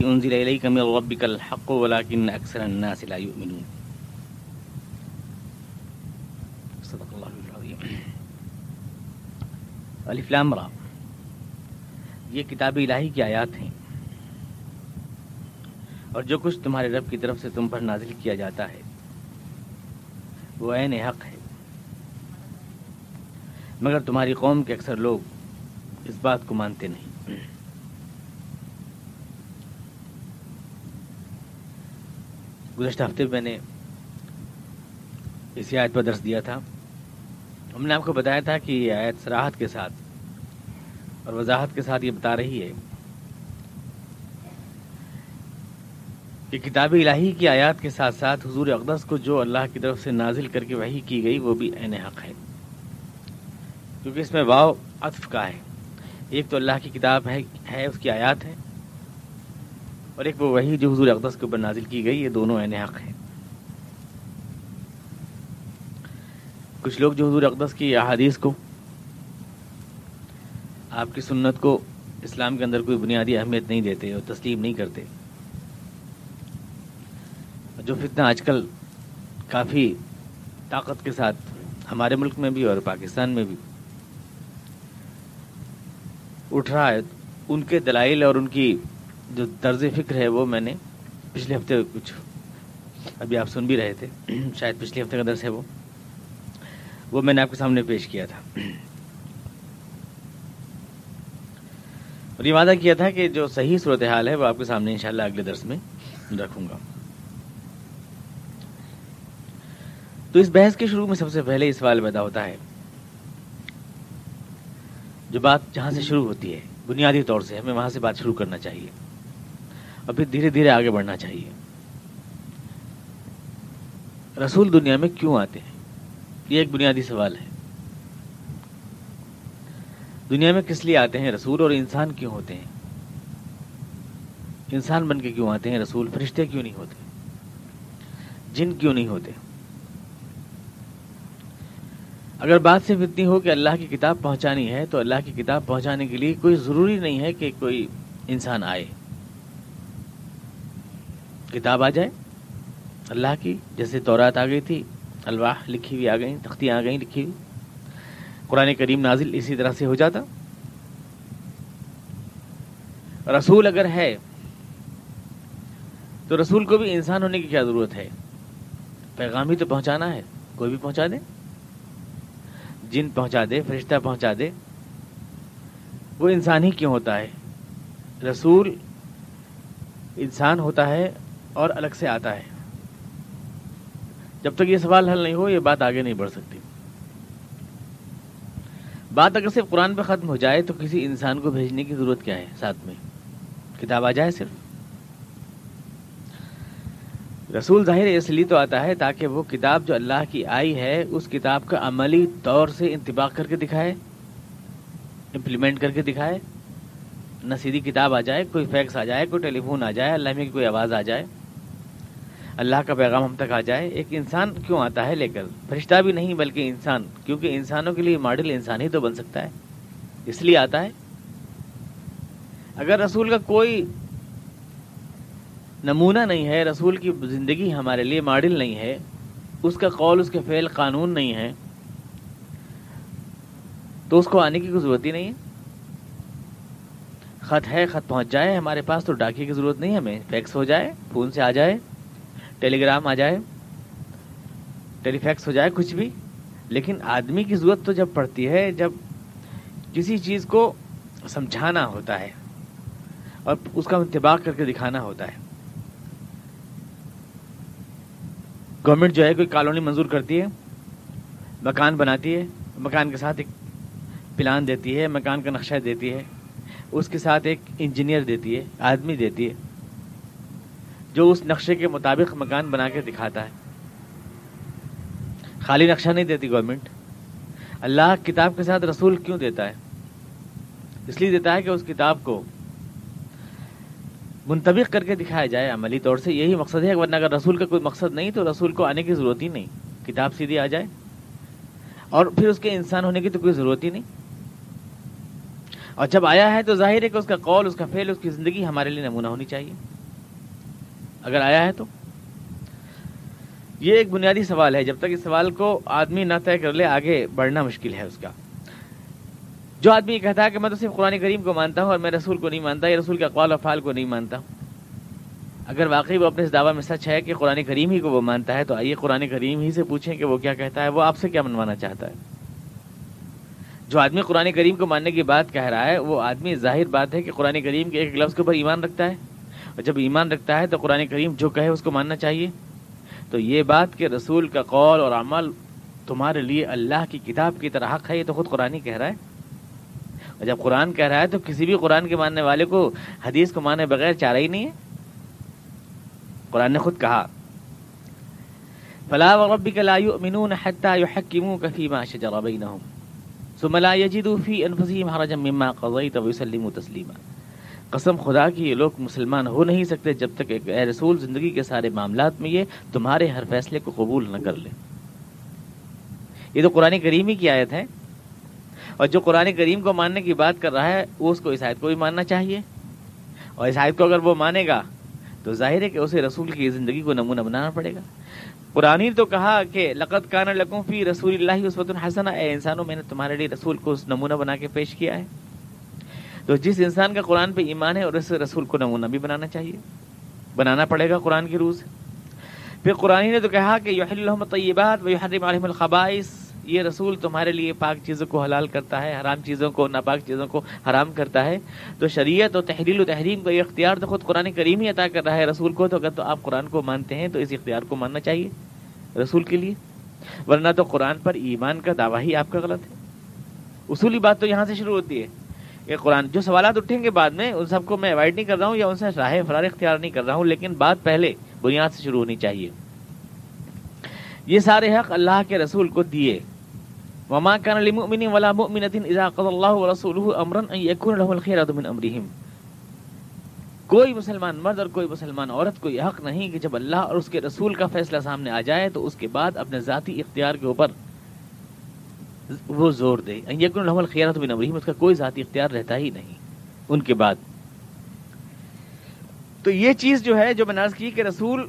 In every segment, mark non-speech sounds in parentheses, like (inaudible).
انزل إليك من ربك الحق ولكن أكثر الناس لا يؤمنون. صدق الله العظيم. الف لام را. یہ کتاب الہی کی آیات ہیں اور جو کچھ تمہارے رب کی طرف سے تم پر نازل کیا جاتا ہے وہ عین حق ہے۔ مگر تمہاری قوم کے اکثر لوگ اس بات کو مانتے نہیں۔ گزشتہ ہفتے میں نے اسی آیت پر درس دیا تھا۔ ہم نے آپ کو بتایا تھا کہ یہ آیت سراحت کے ساتھ اور وضاحت کے ساتھ یہ بتا رہی ہے کہ کتاب الہی کی آیات کے ساتھ ساتھ حضور اقدس کو جو اللہ کی طرف سے نازل کر کے وہی کی گئی وہ بھی عین حق ہے۔ کیونکہ اس میں واؤ عطف کا ہے۔ ایک تو اللہ کی کتاب ہے ہے، اس کی آیات ہے اور ایک وہ وہی جو حضور اقدس کے اوپر نازل کی گئی، یہ دونوں عین حق ہیں۔ کچھ لوگ جو حضور اقدس کی احادیث کو، آپ کی سنت کو اسلام کے اندر کوئی بنیادی اہمیت نہیں دیتے اور تسلیم نہیں کرتے، جو فتنہ آج کل کافی طاقت کے ساتھ ہمارے ملک میں بھی اور پاکستان میں بھی اٹھ رہا ہے، ان کے دلائل اور ان کی جو طرز فکر ہے وہ میں نے پچھلے ہفتے کچھ ابھی آپ سن بھی رہے تھے، (clears throat) شاید پچھلے ہفتے کا درس ہے وہ۔ وہ میں نے آپ کے سامنے پیش کیا تھا۔ اور یہ وعدہ کیا تھا کہ جو صحیح صورتحال ہے وہ آپ کے سامنے انشاءاللہ اگلے درس میں رکھوں گا۔ تو اس بحث کے شروع میں سب سے پہلے اس سوال پیدا ہوتا ہے جو بات جہاں سے شروع ہوتی ہے، بنیادی طور سے ہمیں وہاں سے بات شروع کرنا چاہیے۔ اور پھر دھیرے دھیرے آگے بڑھنا چاہیے۔ رسول دنیا میں کیوں آتے ہیں؟ یہ ایک بنیادی سوال ہے۔ دنیا میں کس لیے آتے ہیں رسول اور انسان کیوں ہوتے ہیں؟ انسان بن کے کیوں آتے ہیں رسول؟ فرشتے کیوں نہیں ہوتے؟ جن کیوں نہیں ہوتے؟ اگر بات صرف اتنی ہو کہ اللہ کی کتاب پہنچانی ہے، تو اللہ کی کتاب پہنچانے کے لیے کوئی ضروری نہیں ہے کہ کوئی انسان آئے۔ کتاب آ جائے۔ اللہ کی، جیسے تورات آ گئی تھی، الواح لکھی ہوئی آ گئی تختیاں آ گئیں، لکھی ہوئی۔ قرآن کریم نازل اسی طرح سے ہو جاتا۔ رسول اگر ہے، تو رسول کو بھی انسان ہونے کی کیا ضرورت ہے؟ پیغام ہی تو پہنچانا ہے، کوئی بھی پہنچا دے۔ جن پہنچا دے، فرشتہ پہنچا دے۔ وہ انسان ہی کیوں ہوتا ہے؟ رسول انسان ہوتا ہے اور الگ سے آتا ہے۔ جب تک یہ سوال حل نہیں ہو، یہ بات آگے نہیں بڑھ سکتی۔ بات اگر صرف قرآن پہ ختم ہو جائے، تو کسی انسان کو بھیجنے کی ضرورت کیا ہے ساتھ میں؟ کتاب آ جائے صرف۔ رسول ظاہر اس لیے تو آتا ہے تاکہ وہ کتاب جو اللہ کی آئی ہے، اس کتاب کا عملی طور سے انتباہ کر کے دکھائے امپلیمنٹ کر کے دکھائے۔ نہ سیدھی کتاب آ جائے، کوئی فیکس آ جائے، کوئی ٹیلی فون آ جائے، اللہ میں کوئی آواز آ جائے۔ اللہ کا پیغام ہم تک آ جائے۔ ایک انسان کیوں آتا ہے لے کر؟ فرشتہ بھی نہیں، بلکہ انسان۔ کیونکہ انسانوں کے لیے ماڈل انسان ہی تو بن سکتا ہے۔ اس لیے آتا ہے۔ اگر رسول کا کوئی نمونہ نہیں ہے، رسول کی زندگی ہمارے لیے ماڈل نہیں ہے، اس کا قول، اس کے فعل قانون نہیں ہے۔ تو اس کو آنے کی کوئی ضرورت ہی نہیں ہے۔ خط ہے، خط پہنچ جائے، ہمارے پاس تو ڈاکیے کی ضرورت نہیں، ہمیں فیکس ہو جائے، فون سے آ جائے ٹیلی گرام آ جائے ٹیلی فیکس ہو جائے، کچھ بھی۔ لیکن آدمی کی ضرورت تو جب پڑتی ہے، جب کسی چیز کو سمجھانا ہوتا ہے اور اس کا انتباق کر کے دکھانا ہوتا ہے۔ گورنمنٹ جو ہے کوئی کالونی منظور کرتی ہے، مکان بناتی ہے، مکان کے ساتھ ایک پلان دیتی ہے، مکان کا نقشہ دیتی ہے، اس کے ساتھ ایک انجینئر دیتی ہے، آدمی دیتی ہے، جو اس نقشے کے مطابق مکان بنا کے دکھاتا ہے۔ خالی نقشہ نہیں دیتی گورنمنٹ۔ اللہ کتاب کے ساتھ رسول کیوں دیتا ہے؟ اس لیے دیتا ہے کہ اس کتاب کو منطبق کر کے دکھایا جائے عملی طور سے، یہی مقصد ہے۔ ورنہ اگر رسول کا کوئی مقصد نہیں، تو رسول کو آنے کی ضرورت ہی نہیں۔ کتاب سیدھی آ جائے۔ اور پھر اس کے انسان ہونے کی تو کوئی ضرورت ہی نہیں۔ اور جب آیا ہے تو ظاہر ہے کہ اس کا قول، اس کا فعل، اس کی زندگی ہمارے لیے نمونہ ہونی چاہیے۔ اگر آیا ہے تو۔ یہ ایک بنیادی سوال ہے۔ جب تک اس سوال کو آدمی نہ طے کر لے، آگے بڑھنا مشکل ہے اس کا۔ جو آدمی یہ کہتا ہے کہ میں تو صرف قرآن کریم کو مانتا ہوں اور میں رسول کو نہیں مانتا یا رسول کے اقوال و فعال کو نہیں مانتا۔ ہوں اگر واقعی وہ اپنے اس دعویٰ میں سچ ہے کہ قرآن کریم ہی کو وہ مانتا ہے، تو آئیے قرآن کریم ہی سے پوچھیں کہ وہ کیا کہتا ہے، وہ آپ سے کیا منوانا چاہتا ہے؟ جو آدمی قرآن کریم کو ماننے کی بات کہہ رہا ہے، وہ آدمی ظاہر بات ہے کہ قرآن کریم کے ایک لفظ کے اوپر ایمان رکھتا ہے۔ اور جب ایمان رکھتا ہے تو قرآن کریم جو کہے اس کو ماننا چاہیے۔ تو یہ بات کہ رسول کا قول اور عمل تمہارے لیے اللہ کی کتاب کی طرح حق ہے، یہ تو خود قرآن کہہ رہا ہے۔ اور جب قرآن کہہ رہا ہے تو کسی بھی قرآن کے ماننے والے کو حدیث کو ماننے بغیر چارہ ہی نہیں ہے۔ قرآن نے خود کہا، فلا وربك لا يؤمنون حتى يحكموك فيما شجر بينهم ثم لا يجدوا في انفسهم حرجا مما قضيت ويسلموا تسليما۔ قسم خدا کی یہ لوگ مسلمان ہو نہیں سکتے جب تک ایک اے رسول زندگی کے سارے معاملات میں یہ تمہارے ہر فیصلے کو قبول نہ کر لے۔ یہ تو قرآن کریم ہی کی آیت ہے۔ اور جو قرآن کریم کو ماننے کی بات کر رہا ہے وہ اس کو اس آیت کو بھی ماننا چاہیے۔ اور اس آیت کو اگر وہ مانے گا، تو ظاہر ہے کہ اسے رسول کی زندگی کو نمونہ بنانا پڑے گا۔ قرآن تو کہا کہ لقت کان لکم فی رسول اللہ اس الحسن اے انسانوں، میں نے تمہارے لیے رسول کو نمونہ بنا کے پیش کیا ہے۔ تو جس انسان کا قرآن پہ ایمان ہے، اور اس رسول کو نمونہ بھی بنانا چاہیے۔ بنانا پڑے گا قرآن کی روز۔ پھر قرآن نے تو کہا کہ یحل طیبات و یحرم علیہم الخبائث۔ یہ رسول تمہارے لیے پاک چیزوں کو حلال کرتا ہے، حرام چیزوں کو، ناپاک چیزوں کو حرام کرتا ہے۔ تو شریعت و تحریل و تحریم کا یہ اختیار تو خود قرآن کریم ہی عطا کر رہا ہے رسول کو، تو اگر تو آپ قرآن کو مانتے ہیں تو اس اختیار کو ماننا چاہیے رسول کے لیے۔ ورنہ تو قرآن پر ایمان کا دعویٰ ہی آپ کا غلط ہے۔ اصولی بات تو یہاں سے شروع ہوتی ہے کہ قرآن، جو سوالات اٹھیں گے بعد میں، ان سب کو میں اوائڈ نہیں کر رہا ہوں یا ان سے راہ فرار اختیار نہیں کر رہا ہوں، لیکن بات پہلے بنیاد سے شروع ہونی چاہیے۔ یہ سارے حق اللہ کے رسول کو دیے۔ وما كان لمؤمن ولا مؤمنة اذا قضى الله ورسوله امرا ان يكون له الخيرة من امرهم کوئی مسلمان مرد اور کوئی مسلمان عورت کو یہ حق نہیں کہ جب اللہ اور اس کے رسول کا فیصلہ سامنے آ جائے تو اس کے بعد اپنے ذاتی اختیار کے اوپر وہ زور دے ان يكون له الخيرة من امرهم اس کا کوئی ذاتی اختیار رہتا ہی نہیں ان کے بعد تو یہ چیز جو ہے جو بناز کی کہ رسول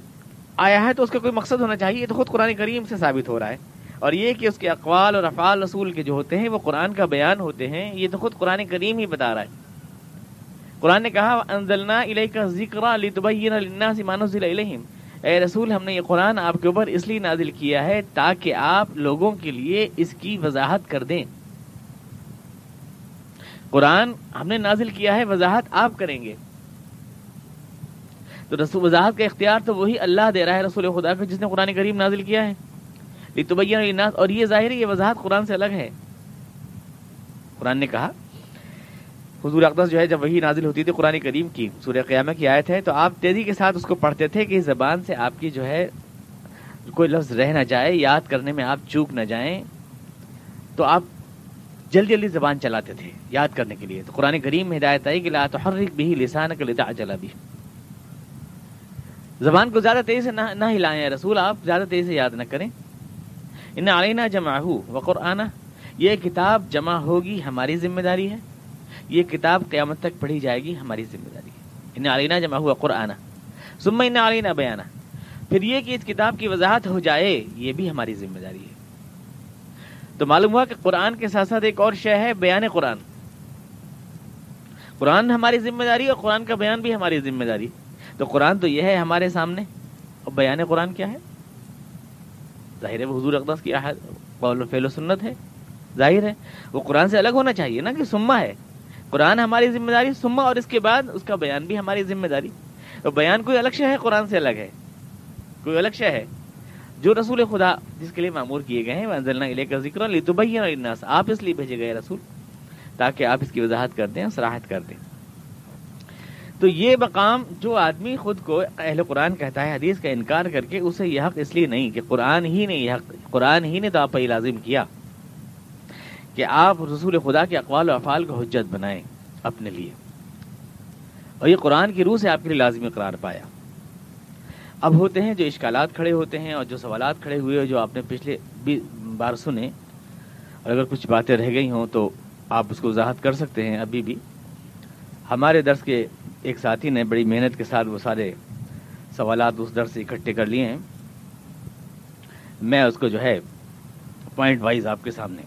آیا ہے تو اس کا کوئی مقصد ہونا چاہیے، یہ تو خود قرآن کریم سے ثابت ہو رہا ہے۔ اور یہ کہ اس کے اقوال اور افعال رسول کے جو ہوتے ہیں وہ قرآن کا بیان ہوتے ہیں، یہ تو خود قرآن کریم ہی بتا رہا ہے۔ قرآن نے کہا انزلنا الیک ذکر لتبین للناس ما نزل الیہم اے رسول، ہم نے یہ قرآن آپ کے اوپر اس لیے نازل کیا ہے تاکہ آپ لوگوں کے لیے اس کی وضاحت کر دیں۔ قرآن ہم نے نازل کیا ہے، وضاحت آپ کریں گے۔ تو رسول، وضاحت کا اختیار تو وہی اللہ دے رہا ہے رسول خدا کو جس نے قرآن کریم نازل کیا ہے۔ للناس اور یہ ظاہر یہ وضاحت قرآن سے الگ ہے۔ قرآن نے کہا، حضور اقدس جو ہے جب وہی نازل ہوتی تھی قرآن کریم کی، سورہ قیامہ کی آیت ہے، تو آپ تیزی کے ساتھ اس کو پڑھتے تھے کہ زبان سے آپ کی جو ہے کوئی لفظ رہ نہ جائے، یاد کرنے میں آپ چوک نہ جائیں۔ تو آپ جلدی جلدی زبان چلاتے تھے یاد کرنے کے لیے۔ تو قرآن کریم میں ہدایت آئی کہ لا تحرک بھی لسان کا لتا چلا بھی زبان کو زیادہ تیزی سے نہ ہلائیں رسول، آپ زیادہ تیزی سے یاد نہ کریں۔ ان علینہ جمع ہو وقرآن یہ کتاب جمع ہوگی ہماری ذمہ داری ہے. یہ کتاب قیامت تک پڑھی جائے گی ہماری ذمہ داری ہے. ان علینہ جمع ہوا قرآن سما ان علینہ بیانہ پھر یہ کہ اس کتاب کی وضاحت ہو جائے، یہ بھی ہماری ذمہ داری ہے. تو معلوم ہوا کہ قرآن کے ساتھ ساتھ ایک اور شے ہے، بیان قرآن. قرآن ہماری ذمہ داری اور قرآن کا بیان بھی ہماری ذمہ داری. تو قرآن تو یہ ہے ہمارے سامنے. اور بیان قرآن کیا ہے؟ ظاہر ہے وہ حضور اقدس کی قول و فعل و سنت ہے، ظاہر ہے۔ وہ قرآن سے الگ ہونا چاہیے نا کہ سما ہے۔ قرآن ہماری ذمہ داری سما اور اس کے بعد اس کا بیان بھی ہماری ذمہ داری۔ تو بیان کوئی الگ شے ہے، قرآن سے الگ ہے۔ کوئی الگ شے ہے۔ جو رسول خدا جس کے لیے معمور کیے گئے ہیں وہ کا ذکر لی تو آپ اس لیے بھیجے گئے رسول، تاکہ آپ اس کی وضاحت کر دیں سراہد کر دیں۔ تو یہ مقام جو آدمی خود کو اہل قرآن کہتا ہے، حدیث کا انکار کر کے اسے یہ حق اس لیے نہیں کہ قرآن ہی نے یہ حق قرآن ہی نے تو آپ پر لازم کیا کہ آپ رسول خدا کے اقوال و افعال کو حجت بنائیں اپنے لیے۔ اور یہ قرآن کی روح سے آپ کے لیے لازمی قرار پایا۔ اب ہوتے ہیں جو اشکالات کھڑے ہوتے ہیں اور جو سوالات کھڑے ہوئے جو آپ نے پچھلے بھی بار سنے۔ اور اگر کچھ باتیں رہ گئی ہوں تو آپ اس کو وضاحت کر سکتے ہیں۔ ابھی بھی ہمارے درس کے ایک ساتھی نے بڑی محنت کے ساتھ وہ سارے سوالات اس درس سے اکٹھے کر لیے ہیں۔ میں اس کو جو ہے پوائنٹ وائز آپ کے سامنے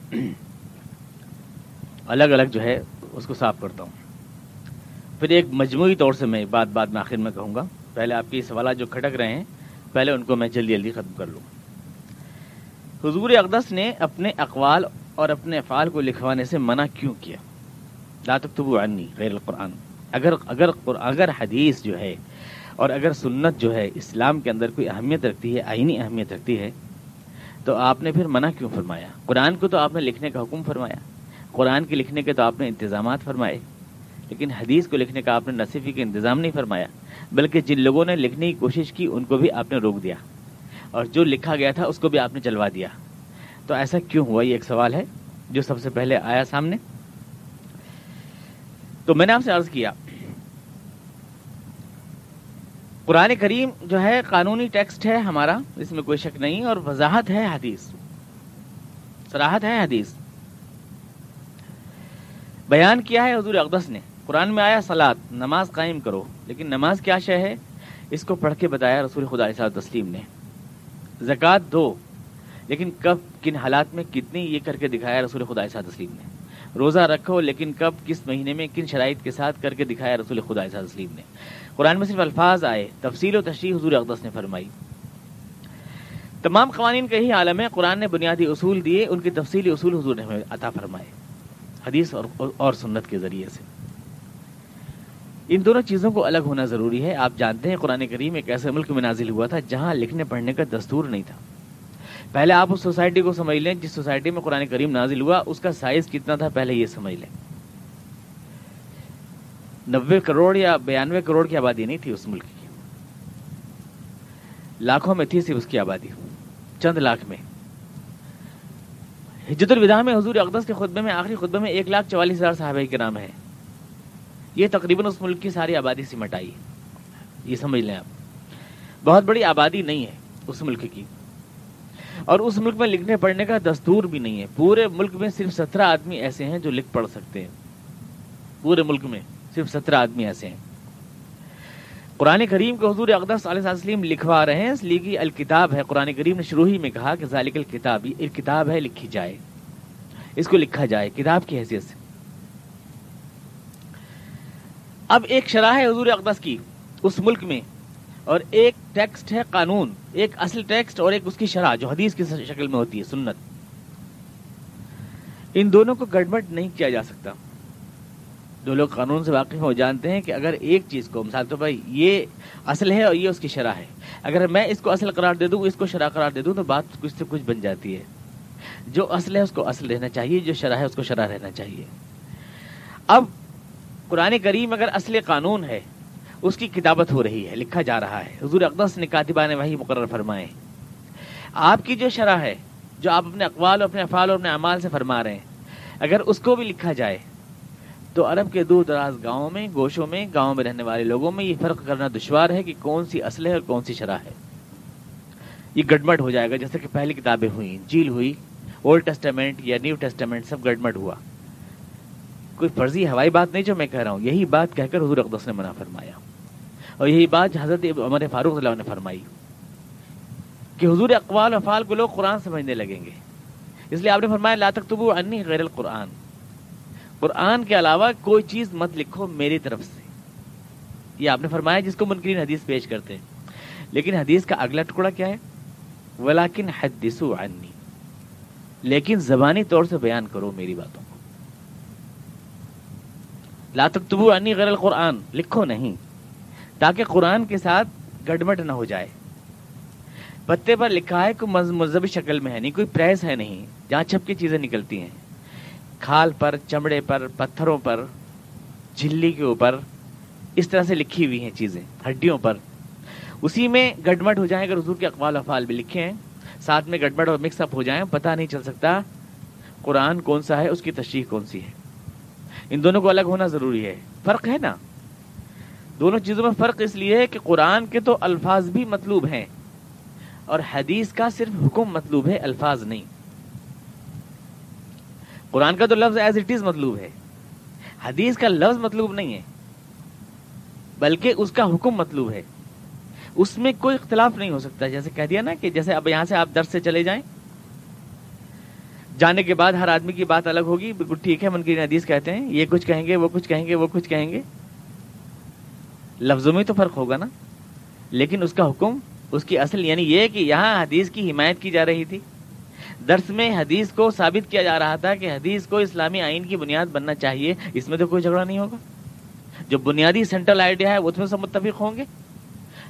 الگ الگ جو ہے اس کو صاف کرتا ہوں۔ پھر ایک مجموعی طور سے میں بات بات میں آخر میں کہوں گا۔ پہلے آپ کے سوالات جو کھٹک رہے ہیں، پہلے ان کو میں جلدی جلدی ختم کر لوں۔ حضور اقدس نے اپنے اقوال اور اپنے افعال کو لکھوانے سے منع کیوں کیا؟ لا تکتبو عنی غیر القرآن۔ اگر اگر اگر حدیث جو ہے اور اگر سنت جو ہے اسلام کے اندر کوئی اہمیت رکھتی ہے، آئینی اہمیت رکھتی ہے، تو آپ نے پھر منع کیوں فرمایا؟ قرآن کو تو آپ نے لکھنے کا حکم فرمایا، قرآن کے لکھنے کے تو آپ نے انتظامات فرمائے، لیکن حدیث کو لکھنے کا آپ نے نصفی کا انتظام نہیں فرمایا، بلکہ جن لوگوں نے لکھنے کی کوشش کی ان کو بھی آپ نے روک دیا، اور جو لکھا گیا تھا اس کو بھی آپ نے چلوا دیا۔ تو ایسا کیوں ہوا؟ یہ ایک سوال ہے جو سب سے پہلے آیا سامنے۔ تو میں نے آپ سے عرض کیا، قرآن کریم جو ہے قانونی ٹیکسٹ ہے ہمارا، اس میں کوئی شک نہیں، اور وضاحت ہے حدیث۔ سراحت ہے حدیث۔ بیان کیا ہے حضور اقدس نے۔ قرآن میں آیا سلاد نماز قائم کرو، لیکن نماز کیا شے ہے؟ اس کو پڑھ کے بتایا رسول خدا صاحب تسلیم نے۔ زکوٰۃ دو، لیکن کب، کن حالات میں کتنی یہ کر کے دکھایا رسول خدا صاحب تسلیم نے۔ روزہ رکھو، لیکن کب، کس مہینے میں، کن شرائط کے ساتھ کر کے دکھایا رسول خدا صاحب نے۔ قرآن میں صرف الفاظ آئے، تفصیل و تشریح حضور اقدس نے فرمائی۔ تمام قوانین کا ہی عالم ہے، قرآن نے بنیادی اصول دیے، ان کی تفصیلی اصول حضور نے عطا فرمائے۔ حدیث اور اور سنت کے ذریعے سے۔ ان دونوں چیزوں کو الگ ہونا ضروری ہے۔ آپ جانتے ہیں، قرآن کریم ایک ایسے ملک میں نازل ہوا تھا جہاں لکھنے پڑھنے کا دستور نہیں تھا۔ پہلے آپ اس سوسائٹی کو سمجھ لیں جس سوسائٹی میں قرآن کریم نازل ہوا، اس کا سائز کتنا تھا پہلے یہ سمجھ لیں۔ نبے کروڑ یا بیانوے کروڑ کی آبادی نہیں تھی اس ملک کی۔ لاکھوں میں تھی صرف اس کی آبادی۔ چند لاکھ میں۔ حجت الوداع میں حضور اقدس کے خطبے میں، آخری خطبے میں ایک لاکھ چوالیس ہزار صحابہ کے نام ہے یہ تقریباً اس ملک کی ساری آبادی سے مٹائی۔ یہ سمجھ لیں آپ۔ بہت بڑی آبادی نہیں ہے اس ملک کی۔ اور اس ملک میں لکھنے پڑھنے کا دستور بھی نہیں ہے۔ پورے ملک میں صرف سترہ آدمی ایسے ہیں جو لکھ پڑھ سکتے ہیں۔ پورے ملک میں صرف سترہ آدمی ایسے ہیں۔ قرآن کریم کو حضور اقدس علیہ وسلم لکھوا رہے ہیں۔ اس لیے کہ الکتاب ہے۔ قرآن کریم نے شروع ہی میں کہا کہ ذالک الکتاب ایک کتاب ہے، لکھی جائے۔ اس کو لکھا جائے کتاب کی حیثیت سے۔ اب ایک شرح ہے حضور اقدس کی۔ اس ملک میں اور ایک ٹیکسٹ ہے قانون، ایک اصل ٹیکسٹ اور ایک اس کی شرح جو حدیث کی شکل میں ہوتی ہے، سنت۔ ان دونوں کو گڑبڑ نہیں کیا جا سکتا۔ جو لوگ قانون سے واقف ہو جانتے ہیں کہ اگر ایک چیز کو، مثال تو بھائی، یہ اصل ہے اور یہ اس کی شرح ہے۔ اگر میں اس کو اصل قرار دے دوں، اس کو شرح قرار دے دوں، تو بات کچھ سے کچھ بن جاتی ہے۔ جو اصل ہے، اس کو اصل رہنا چاہیے، جو شرح ہے، اس کو شرح رہنا چاہیے۔ اب قرآن کریم اگر اصل قانون ہے اس کی کتابت ہو رہی ہے، لکھا جا رہا ہے۔ حضور اقدس نے کاتبان وہی مقرر فرمائے۔ آپ کی جو شرح ہے، جو آپ اپنے اقوال اور اپنے افعال اور اپنے اعمال سے فرما رہے ہیں، اگر اس کو بھی لکھا جائے، تو عرب کے دور دراز گاؤں میں، گوشوں میں، گاؤں میں رہنے والے لوگوں میں یہ فرق کرنا دشوار ہے کہ کون سی اصل ہے اور کون سی شرح ہے۔ یہ گڑمٹ ہو جائے گا، جیسے کہ پہلی کتابیں ہوئی جیل ہوئی اولڈ ٹیسٹامنٹ یا نیو ٹیسٹامنٹ سب گڑمٹ ہوا۔ کوئی فرضی ہوائی بات نہیں جو میں کہہ رہا ہوں، یہی بات کہہ کر حضور اقدس نے منع فرمایا۔ اور یہی بات حضرت عمر فاروق اللہ نے فرمائی کہ حضور اقوال افعال کو لوگ قرآن سمجھنے لگیں گے۔ اس لیے آپ نے فرمایا، لا تک تبو انی غیر القرآن۔ قرآن کے علاوہ کوئی چیز مت لکھو میری طرف سے۔ یہ آپ نے فرمایا جس کو منکرین حدیث پیش کرتے ہیں۔ لیکن حدیث کا اگلا ٹکڑا کیا ہے؟ ولاکن حدثو عنی لیکن زبانی طور سے بیان کرو میری باتوں کو۔ لا تکتبو عنی غیر القرآن۔ لکھو نہیں۔ تاکہ قرآن کے ساتھ گڑمٹ نہ ہو جائے۔ پتے پر لکھا ہے کوئی مذہبی شکل میں ہے نہیں، کوئی پریس ہے نہیں، جہاں چھپ کی چیزیں نکلتی ہیں۔ کھال پر، چمڑے پر، پتھروں پر، جھلی کے اوپر اس طرح سے لکھی ہوئی ہیں چیزیں، ہڈیوں پر۔ اسی میں گڑمٹ ہو جائیں، اگر حضور کے اقوال افعال بھی لکھے ہیں، ساتھ میں گڑبڑ اور مکس اپ ہو جائیں، پتہ نہیں چل سکتا قرآن کون سا ہے، اس کی تشریح کون سی ہے۔ ان دونوں کو الگ ہونا ضروری ہے۔ فرق ہے نا؟ دونوں چیزوں میں فرق اس لیے ہے کہ قرآن کے تو الفاظ بھی مطلوب ہیں اور حدیث کا صرف حکم مطلوب ہے، الفاظ نہیں۔ قرآن کا تو لفظ ایز اٹ از مطلوب ہے۔ حدیث کا لفظ مطلوب نہیں ہے، بلکہ اس کا حکم مطلوب ہے۔ اس میں کوئی اختلاف نہیں ہو سکتا۔ جیسے کہہ دیا نا کہ جیسے اب یہاں سے آپ درس سے چلے جائیں، جانے کے بعد ہر آدمی کی بات الگ ہوگی، بالکل ٹھیک ہے، منکرین حدیث کہتے ہیں، یہ کچھ کہیں گے، وہ کچھ کہیں گے، وہ کچھ کہیں گے۔ لفظوں میں تو فرق ہوگا نا۔ لیکن اس کا حکم، اس کی اصل یعنی یہ کہ یہاں حدیث کی حمایت کی جا رہی تھی۔ درس میں حدیث کو ثابت کیا جا رہا تھا کہ حدیث کو اسلامی آئین کی بنیاد بننا چاہیے، اس میں تو کوئی جھگڑا نہیں ہوگا۔ جو بنیادی سینٹرل آئیڈیا ہے، اس میں سب متفق ہوں گے۔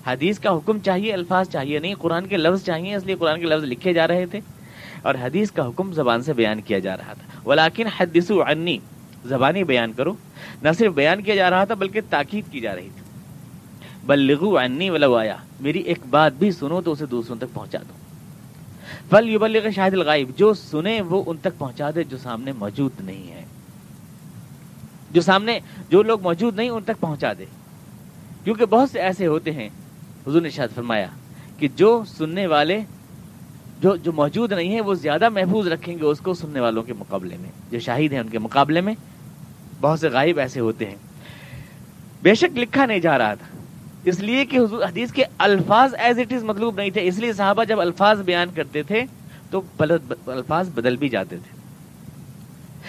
حدیث کا حکم چاہیے، الفاظ چاہیے نہیں، قرآن کے لفظ چاہیے، اس لیے قرآن کے لفظ لکھے جا رہے تھے۔ اور حدیث کا حکم زبان سے بیان کیا جا رہا تھا۔ ولاکن حدیثو عنی زبانی بیان کرو۔ نہ صرف بیان کیا جا رہا تھا، بلکہ تاکید کی جا رہی تھی۔ بلغو عنی ولو آیا۔ میری ایک بات بھی سنو تو اسے دوسروں تک پہنچا دو۔ فل یبلغ شاہد الغائب جو سنے وہ ان تک پہنچا دے جو سامنے موجود نہیں ہے جو سامنے جو لوگ موجود نہیں ان تک پہنچا دے۔ کیونکہ بہت سے ایسے ہوتے ہیں، حضور نے شاید فرمایا کہ جو سننے والے، جو جو موجود نہیں ہیں، وہ زیادہ محفوظ رکھیں گے اس کو سننے والوں کے مقابلے میں۔ جو شاہد ہیں ان کے مقابلے میں، بہت سے غائب ایسے ہوتے ہیں۔ بے شک لکھا نہیں جا رہا تھا۔ اس لیے کہ حضور حدیث کے الفاظ ایز اٹ از مطلوب نہیں تھے، اس لیے صحابہ جب الفاظ بیان کرتے تھے تو الفاظ بدل بھی جاتے تھے۔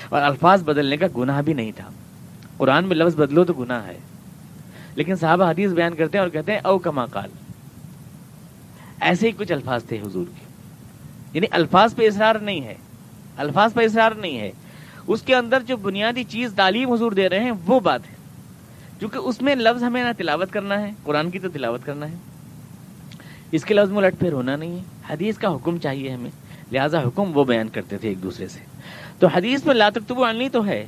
اور الفاظ بدلنے کا گناہ بھی نہیں تھا۔ قرآن میں لفظ بدلو تو گناہ ہے۔ لیکن صحابہ حدیث بیان کرتے ہیں اور کہتے ہیں، او کما کال ایسے ہی کچھ الفاظ تھے حضور کے۔ یعنی الفاظ پہ اصرار نہیں ہے۔ الفاظ پہ اصرار نہیں ہے۔ اس کے اندر جو بنیادی چیز تعلیم حضور دے رہے ہیں، وہ بات ہے۔ کیونکہ اس میں لفظ ہمیں نہ تلاوت کرنا ہے، قرآن کی تو تلاوت کرنا ہے۔ اس کے لفظ میں لٹ پھر ہونا نہیں ہے۔ حدیث کا حکم چاہیے ہمیں، لہٰذا حکم وہ بیان کرتے تھے ایک دوسرے سے۔ تو حدیث میں لاتکتبو عنی تو ہے،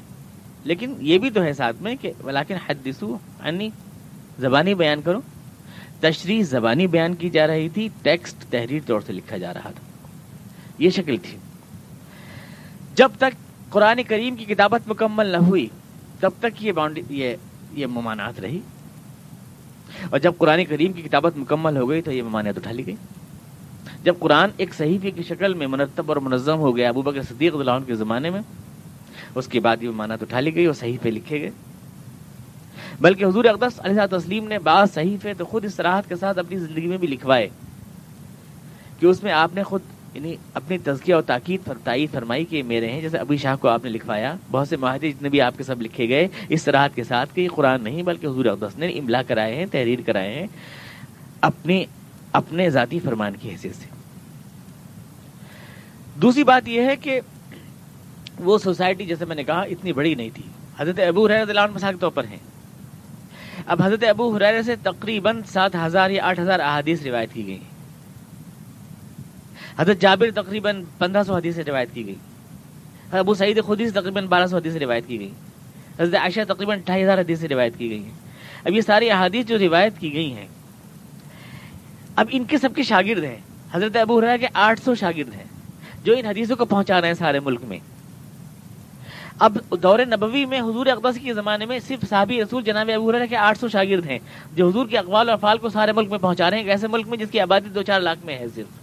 لیکن یہ بھی تو ہے ساتھ میں کہ ولاکن حدیثو عنی، زبانی بیان کرو۔ تشریح زبانی بیان کی جا رہی تھی، ٹیکسٹ تحریر طور سے لکھا جا رہا تھا۔ یہ شکل تھی۔ جب تک قرآن کریم کی کتابت مکمل نہ ہوئی، تب تک یہ باؤنڈری یہ یہ ممانعت رہی۔ اور جب قرآن کریم کی کتابت مکمل ہو گئی تو یہ ممانعت اٹھا لی گئی۔ جب قرآن ایک صحیفے کی شکل میں مرتب اور منظم ہو گیا ابو بکر صدیق اللہ کے زمانے میں، اس کے بعد یہ ممانعت اٹھا لی گئی اور صحیفے لکھے گئے۔ بلکہ حضور اقدس علیہ تسلیم نے بعض صحیفے تو خود اس کے ساتھ اپنی زندگی میں بھی لکھوائے کہ اس میں آپ نے خود یعنی اپنی تزکیہ اور تاکید تائید فرمائی کہ میرے ہیں، جیسے ابھی شاہ کو آپ نے لکھوایا، بہت سے معاہدے جتنے بھی آپ کے سب لکھے گئے، اس طرح کے ساتھ کہ یہ قرآن نہیں بلکہ حضور اقدس نے املا کرائے ہیں، تحریر کرائے ہیں، اپنے اپنے ذاتی فرمان کی حیثیت سے۔ دوسری بات یہ ہے کہ وہ سوسائٹی، جیسے میں نے کہا، اتنی بڑی نہیں تھی۔ حضرت ابو حریر مساق طور پر ہیں۔ اب حضرت ابو حریر سے تقریباً سات ہزار یا آٹھ ہزار احادیث روایت کی گئی حضرت جابر تقریباً پندرہ سو حدیث سے روایت کی گئی۔ ابو سعید خودی سے تقریباً بارہ سو حدیث سے روایت کی گئی۔ حضرت عائشہ تقریباً ڈھائی ہزار حدیث سے روایت کی گئی ہے اب یہ ساری احادیث جو روایت کی گئی ہیں، اب ان کے سب کے شاگرد ہیں۔ حضرت ابو حرا کے آٹھ سو شاگرد ہیں جو ان حدیثوں کو پہنچا رہے ہیں سارے ملک میں۔ اب دور نبوی میں حضور اقدس کے زمانے میں صرف صحابی رسول جناب ابو حرا کے آٹھ سو شاگرد ہیں جو حضور کے اقوال اور افعال کو سارے ملک میں پہنچا رہے ہیں، ایسے ملک میں جس کی آبادی دو چار لاکھ میں ہے صرف۔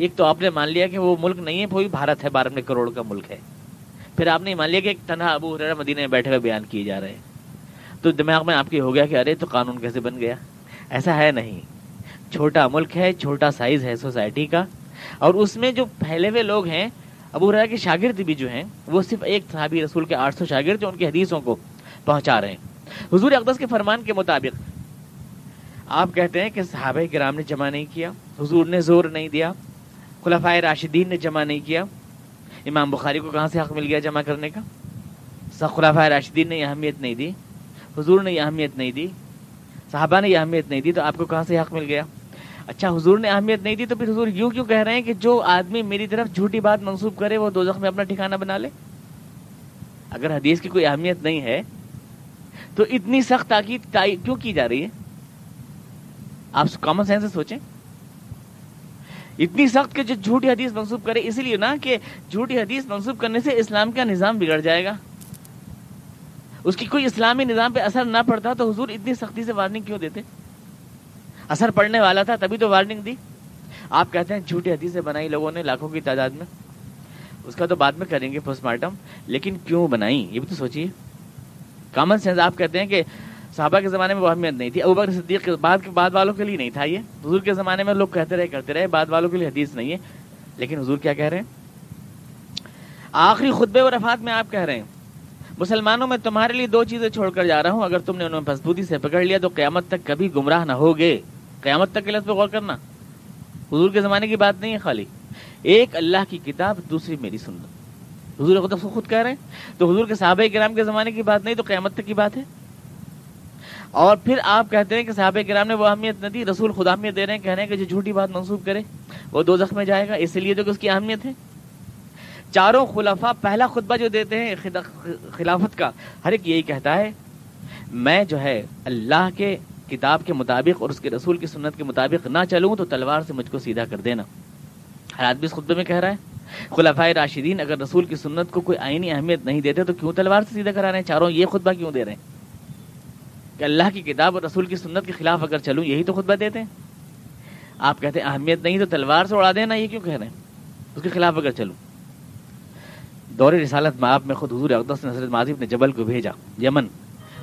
ایک تو آپ نے مان لیا کہ وہ ملک نہیں ہے وہی بھارت ہے، بارہ کروڑ کا ملک ہے۔ پھر آپ نے مان لیا کہ ایک تنہا ابو حرا مدینہ میں بیٹھے ہوئے بیان کیے جا رہے ہیں۔ تو دماغ میں آپ کی ہو گیا کہ ارے، تو قانون کیسے بن گیا؟ ایسا ہے نہیں۔ چھوٹا ملک ہے، چھوٹا سائز ہے سوسائٹی کا۔ اور اس میں جو پھیلے ہوئے لوگ ہیں، ابو حرا کے شاگرد بھی جو ہیں، وہ صرف ایک صحابی رسول کے آٹھ سو شاگرد جو ان کی حدیثوں کو پہنچا رہے ہیں۔ حضور اقدس کے فرمان کے مطابق، آپ کہتے ہیں کہ صحابہ کرام نے جمع نہیں کیا، حضور نے زور نہیں دیا۔ خلفۂ راشدین نے جمع نہیں کیا۔ امام بخاری کو کہاں سے حق مل گیا جمع کرنے کا؟ خلافۂ راشدین نے یہ اہمیت نہیں دی، حضور نے یہ اہمیت نہیں دی، صحابہ نے یہ اہمیت نہیں دی، تو آپ کو کہاں سے حق مل گیا؟ اچھا حضور نے اہمیت نہیں دی تو پھر حضور یوں کیوں کہہ رہے ہیں کہ جو آدمی میری طرف جھوٹی بات منسوخ کرے وہ دو میں اپنا ٹھکانہ بنا لے؟ اگر حدیث کی کوئی اہمیت نہیں ہے تو اتنی سخت تاکید کیوں کی جا رہی ہے؟ آپ کامن سینس سے سوچیں۔ اتنی سخت کہ جو جھوٹی حدیث منسوخ کرے، اسی لیے نا کہ جھوٹی حدیث منسوخ کرنے سے اسلام کا نظام بگڑ جائے گا۔ اس کی کوئی اسلامی نظام پہ اثر نہ پڑتا تو حضور اتنی سختی سے وارننگ کیوں دیتے؟ اثر پڑنے والا تھا تبھی تو وارننگ دی۔ آپ کہتے ہیں جھوٹی حدیثیں بنائی لوگوں نے لاکھوں کی تعداد میں۔ اس کا تو بعد میں کریں گے پوسٹ مارٹم لیکن کیوں بنائی؟ یہ بھی تو سوچیے۔ کامن سینس آپ کہتے ہیں کہ صحابہ کے زمانے میں وہ اہمیت نہیں تھی ابو صدیق کے بعد کے بعد والوں کے لیے نہیں تھا یہ۔ حضور کے زمانے میں لوگ کہتے رہے، کرتے رہے، بعد والوں کے لیے حدیث نہیں ہے۔ لیکن حضور کیا کہہ رہے ہیں؟ آخری خطبے و رفات میں آپ کہہ رہے ہیں، مسلمانوں میں تمہارے لیے دو چیزیں چھوڑ کر جا رہا ہوں، اگر تم نے انہیں مضبوطی سے پکڑ لیا تو قیامت تک کبھی گمراہ نہ ہوگے۔ قیامت تک پہ غور کرنا۔ حضور کے زمانے کی بات نہیں ہے خالی۔ ایک اللہ کی کتاب، دوسری میری سنت۔ حضور خود خود کہہ رہے ہیں۔ تو حضور کے صحابہ کرام کے زمانے کی بات نہیں، تو قیامت تک کی بات ہے۔ اور پھر آپ کہتے ہیں کہ صحابہ کرام نے وہ اہمیت نہ دی، رسول خدا اہمیت دے رہے ہیں، کہہ رہے ہیں کہ جو جھوٹی بات منسوخ کرے، وہ دو زخم میں جائے گا، اس لیے جو کہ اس کی اہمیت ہے۔ چاروں خلافہ پہلا خطبہ جو دیتے ہیں خلافت کا، ہر ایک یہی کہتا ہے، میں جو ہے اللہ کے کتاب کے مطابق اور اس کے رسول کی سنت کے مطابق نہ چلوں تو تلوار سے مجھ کو سیدھا کر دینا۔ ہر آدمی اس خطبے میں کہہ رہا ہے خلافۂ راشدین اگر رسول کی سنت کو کوئی آئینی اہمیت نہیں دیتے تو کیوں تلوار سے سیدھا کرا رہے ہیں؟ چاروں یہ خطبہ کیوں دے رہے ہیں؟ کہ اللہ کی کتاب اور رسول کی سنت کے خلاف اگر چلوں، یہی تو خطبہ دیتے ہیں۔ آپ کہتے ہیں اہمیت نہیں تو تلوار سے اڑا دینا یہ کیوں کہہ رہے ہیں؟ اس کے خلاف اگر چلوں۔ دور رسالت میں آپ میں خود حضور اقدس نصرت ماضی نے جبل کو بھیجا، یمن،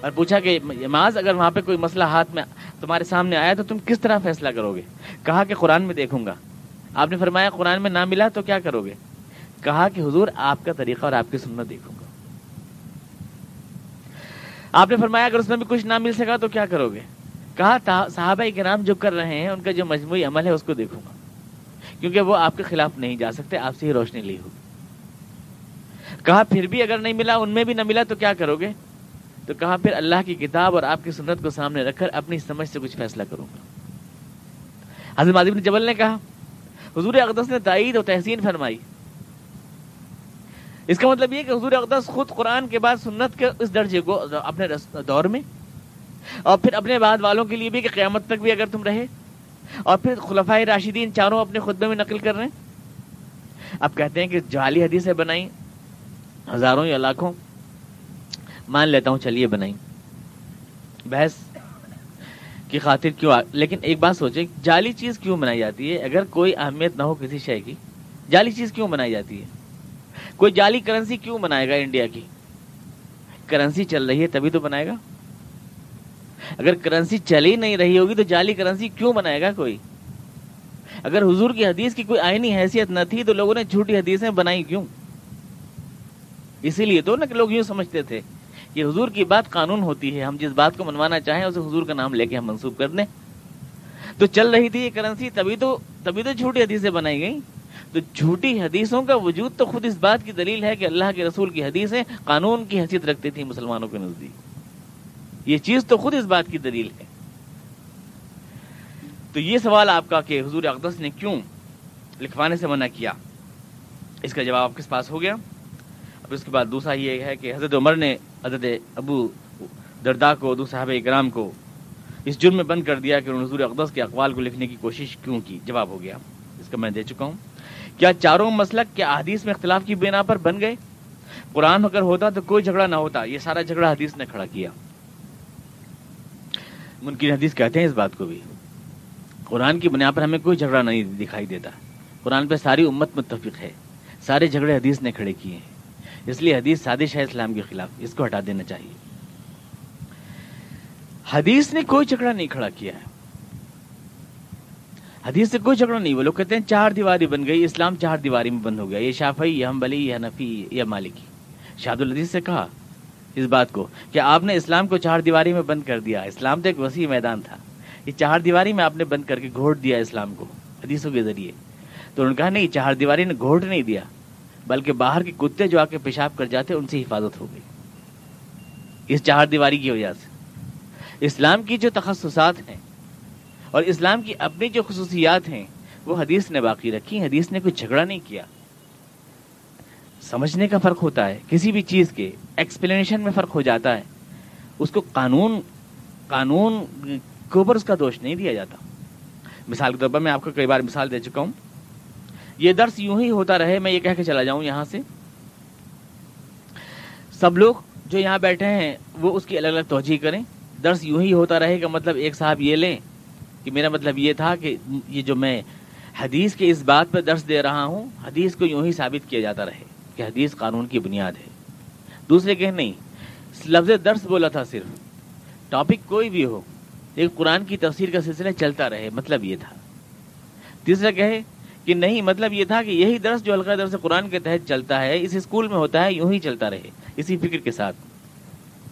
اور پوچھا کہ معاذ اگر وہاں پہ کوئی مسئلہ ہاتھ میں تمہارے سامنے آیا تو تم کس طرح فیصلہ کرو گے؟ کہا کہ قرآن میں دیکھوں گا۔ آپ نے فرمایا قرآن میں نہ ملا تو کیا کرو گے؟ کہا کہ حضور، آپ کا طریقہ اور آپ کی سنت دیکھوں گا آپ نے فرمایا اگر اس میں بھی کچھ نہ مل سکا تو کیا کرو گے؟ کہا صحابہ کے نام جو کر رہے ہیں، ان کا جو مجموعی عمل ہے، اس کو دیکھوں گا۔ کیونکہ وہ آپ کے خلاف نہیں جا سکتے، آپ سے ہی روشنی لی ہوگی۔ کہا، پھر بھی اگر نہیں ملا، ان میں بھی نہ ملا تو کیا کرو گے؟ تو کہا، پھر اللہ کی کتاب اور آپ کی سنت کو سامنے رکھ کر اپنی سمجھ سے کچھ فیصلہ کروں گا۔ حضرت ماضی جبل نے کہا، حضور اقدس نے تائید اور تحسین فرمائی۔ اس کا مطلب یہ کہ حضور اقدس خود قرآن کے بعد سنت کے اس درجے کو اپنے دور میں، اور پھر اپنے بعد والوں کے لیے بھی کہ قیامت تک بھی اگر تم رہے، اور پھر خلفۂ راشدین چاروں اپنے خطبے میں نقل کر رہے ہیں۔ اب کہتے ہیں کہ جعلی حدیثیں بنائی، ہزاروں یا لاکھوں، مان لیتا ہوں چلیے بنائی۔ بحث کی خاطر کیوں آ... لیکن ایک بات سوچے جعلی چیز کیوں بنائی جاتی ہے؟ اگر کوئی اہمیت نہ ہو کسی شے کی، جعلی چیز کیوں بنائی جاتی ہے؟ کوئی جعلی کرنسی کیوں بنائے گا انڈیا کی؟ کرنسی چل رہی ہے تبھی تو بنائے گا؟ اگر کرنسی چل ہی نہیں رہی ہوگی تو جعلی کرنسی کیوں بنائے گا کوئی؟ اگر حضور کی حدیث کی کوئی آئینی حیثیت نہ تھی تو لوگوں نے جھوٹی حدیثیں بنائی کیوں؟ اسی لیے تو نا کہ لوگ یوں سمجھتے تھے کہ حضور کی بات قانون ہوتی ہے، ہم جس بات کو منوانا چاہیں اسے حضور کا نام لے کے ہم منسوخ کر دیں۔ تو چل رہی تھی یہ کرنسی، تبھی تو تبھی تو جھوٹی حدیثیں بنائی گئی تو جھوٹی حدیثوں کا وجود تو خود اس بات کی دلیل ہے کہ اللہ کے رسول کی حدیثیں قانون کی حیثیت رکھتی تھی مسلمانوں کے نزدیک۔ یہ چیز تو خود اس بات کی دلیل ہے۔ تو یہ سوال آپ کا کہ حضور اقدس نے کیوں لکھوانے سے منع کیا؟ اس کا جواب آپ کے پاس ہو گیا۔ اب اس کے بعد دوسرا یہ ہے کہ حضرت عمر نے حضرت ابو دردا کو دو صاحب اکرام کو اس جرم میں بند کر دیا کہ حضور اقدس کے اقوال کو لکھنے کی کوشش کیوں کی؟ جواب ہو گیا۔ اس کا میں دے چکا ہوں۔ کیا چاروں مسلک کیا حدیث میں اختلاف کی بنا پر بن گئے؟ قرآن اگر ہوتا تو کوئی جھگڑا نہ ہوتا، یہ سارا جھگڑا حدیث نے کھڑا کیا۔ منکر حدیث کہتے ہیں اس بات کو بھی۔ قرآن کی بنیاد پر ہمیں کوئی جھگڑا نہیں دکھائی دیتا۔ قرآن پہ ساری امت متفق ہے۔ سارے جھگڑے حدیث نے کھڑے کیے ہیں۔ اس لیے حدیث سازش ہے اسلام کے خلاف، اس کو ہٹا دینا چاہیے۔ حدیث نے کوئی جھگڑا نہیں کھڑا کیا ہے۔ حدیث سے کوئی جھگڑا نہیں، وہ لوگ کہتے ہیں چار دیواری بن گئی، اسلام چار دیواری میں بند ہو گیا، یہ شافئی یہ ہمبلی یہ نفی یہ مالکی۔ شاد الحدیث سے کہا اس بات کو کہ آپ نے اسلام کو چار دیواری میں بند کر دیا، اسلام تو ایک وسیع میدان تھا۔ یہ چار دیواری میں آپ نے بند کر کے گھوٹ دیا اسلام کو، حدیثوں کے ذریعے۔ تو انہوں نے کہا، نہیں، چار دیواری نے گھوٹ نہیں دیا، بلکہ باہر کے کتے جو آ کے پیشاب کر جاتے ان سے حفاظت ہو گئی۔ اس چہار دیواری کی وجہ سے۔ اسلام کی جو تخصصات ہیں اور اسلام کی اپنی جو خصوصیات ہیں، وہ حدیث نے باقی رکھی، حدیث نے کوئی جھگڑا نہیں کیا۔ سمجھنے کا فرق ہوتا ہے، کسی بھی چیز کے ایکسپلینیشن میں فرق ہو جاتا ہے۔ اس کو قانون قانون کے اوپر اس کا دوش نہیں دیا جاتا۔ مثال کے طور پر میں آپ کو کئی بار مثال دے چکا ہوں۔ یہ درس یوں ہی ہوتا رہے، میں یہ کہہ کے چلا جاؤں یہاں سے۔ سب لوگ جو یہاں بیٹھے ہیں، وہ اس کی الگ الگ توجہ کریں۔ درس یوں ہی ہوتا رہے کہ مطلب ایک صاحب یہ لیں۔ کہ میرا مطلب یہ تھا کہ یہ جو میں حدیث کے اس بات پہ درس دے رہا ہوں، حدیث کو یوں ہی ثابت کیا جاتا رہے کہ حدیث قانون کی بنیاد ہے۔ دوسرے کہ نہیں، لفظ درس بولا تھا صرف ٹاپک کوئی بھی ہو ایک قرآن کی تفسیر کا سلسلہ چلتا رہے مطلب یہ تھا۔ تیسرا کہے کہ نہیں مطلب یہ تھا کہ یہی درس جو حلقہ درس قرآن کے تحت چلتا ہے، اس اسکول میں ہوتا ہے، یوں ہی چلتا رہے، اسی فکر کے ساتھ۔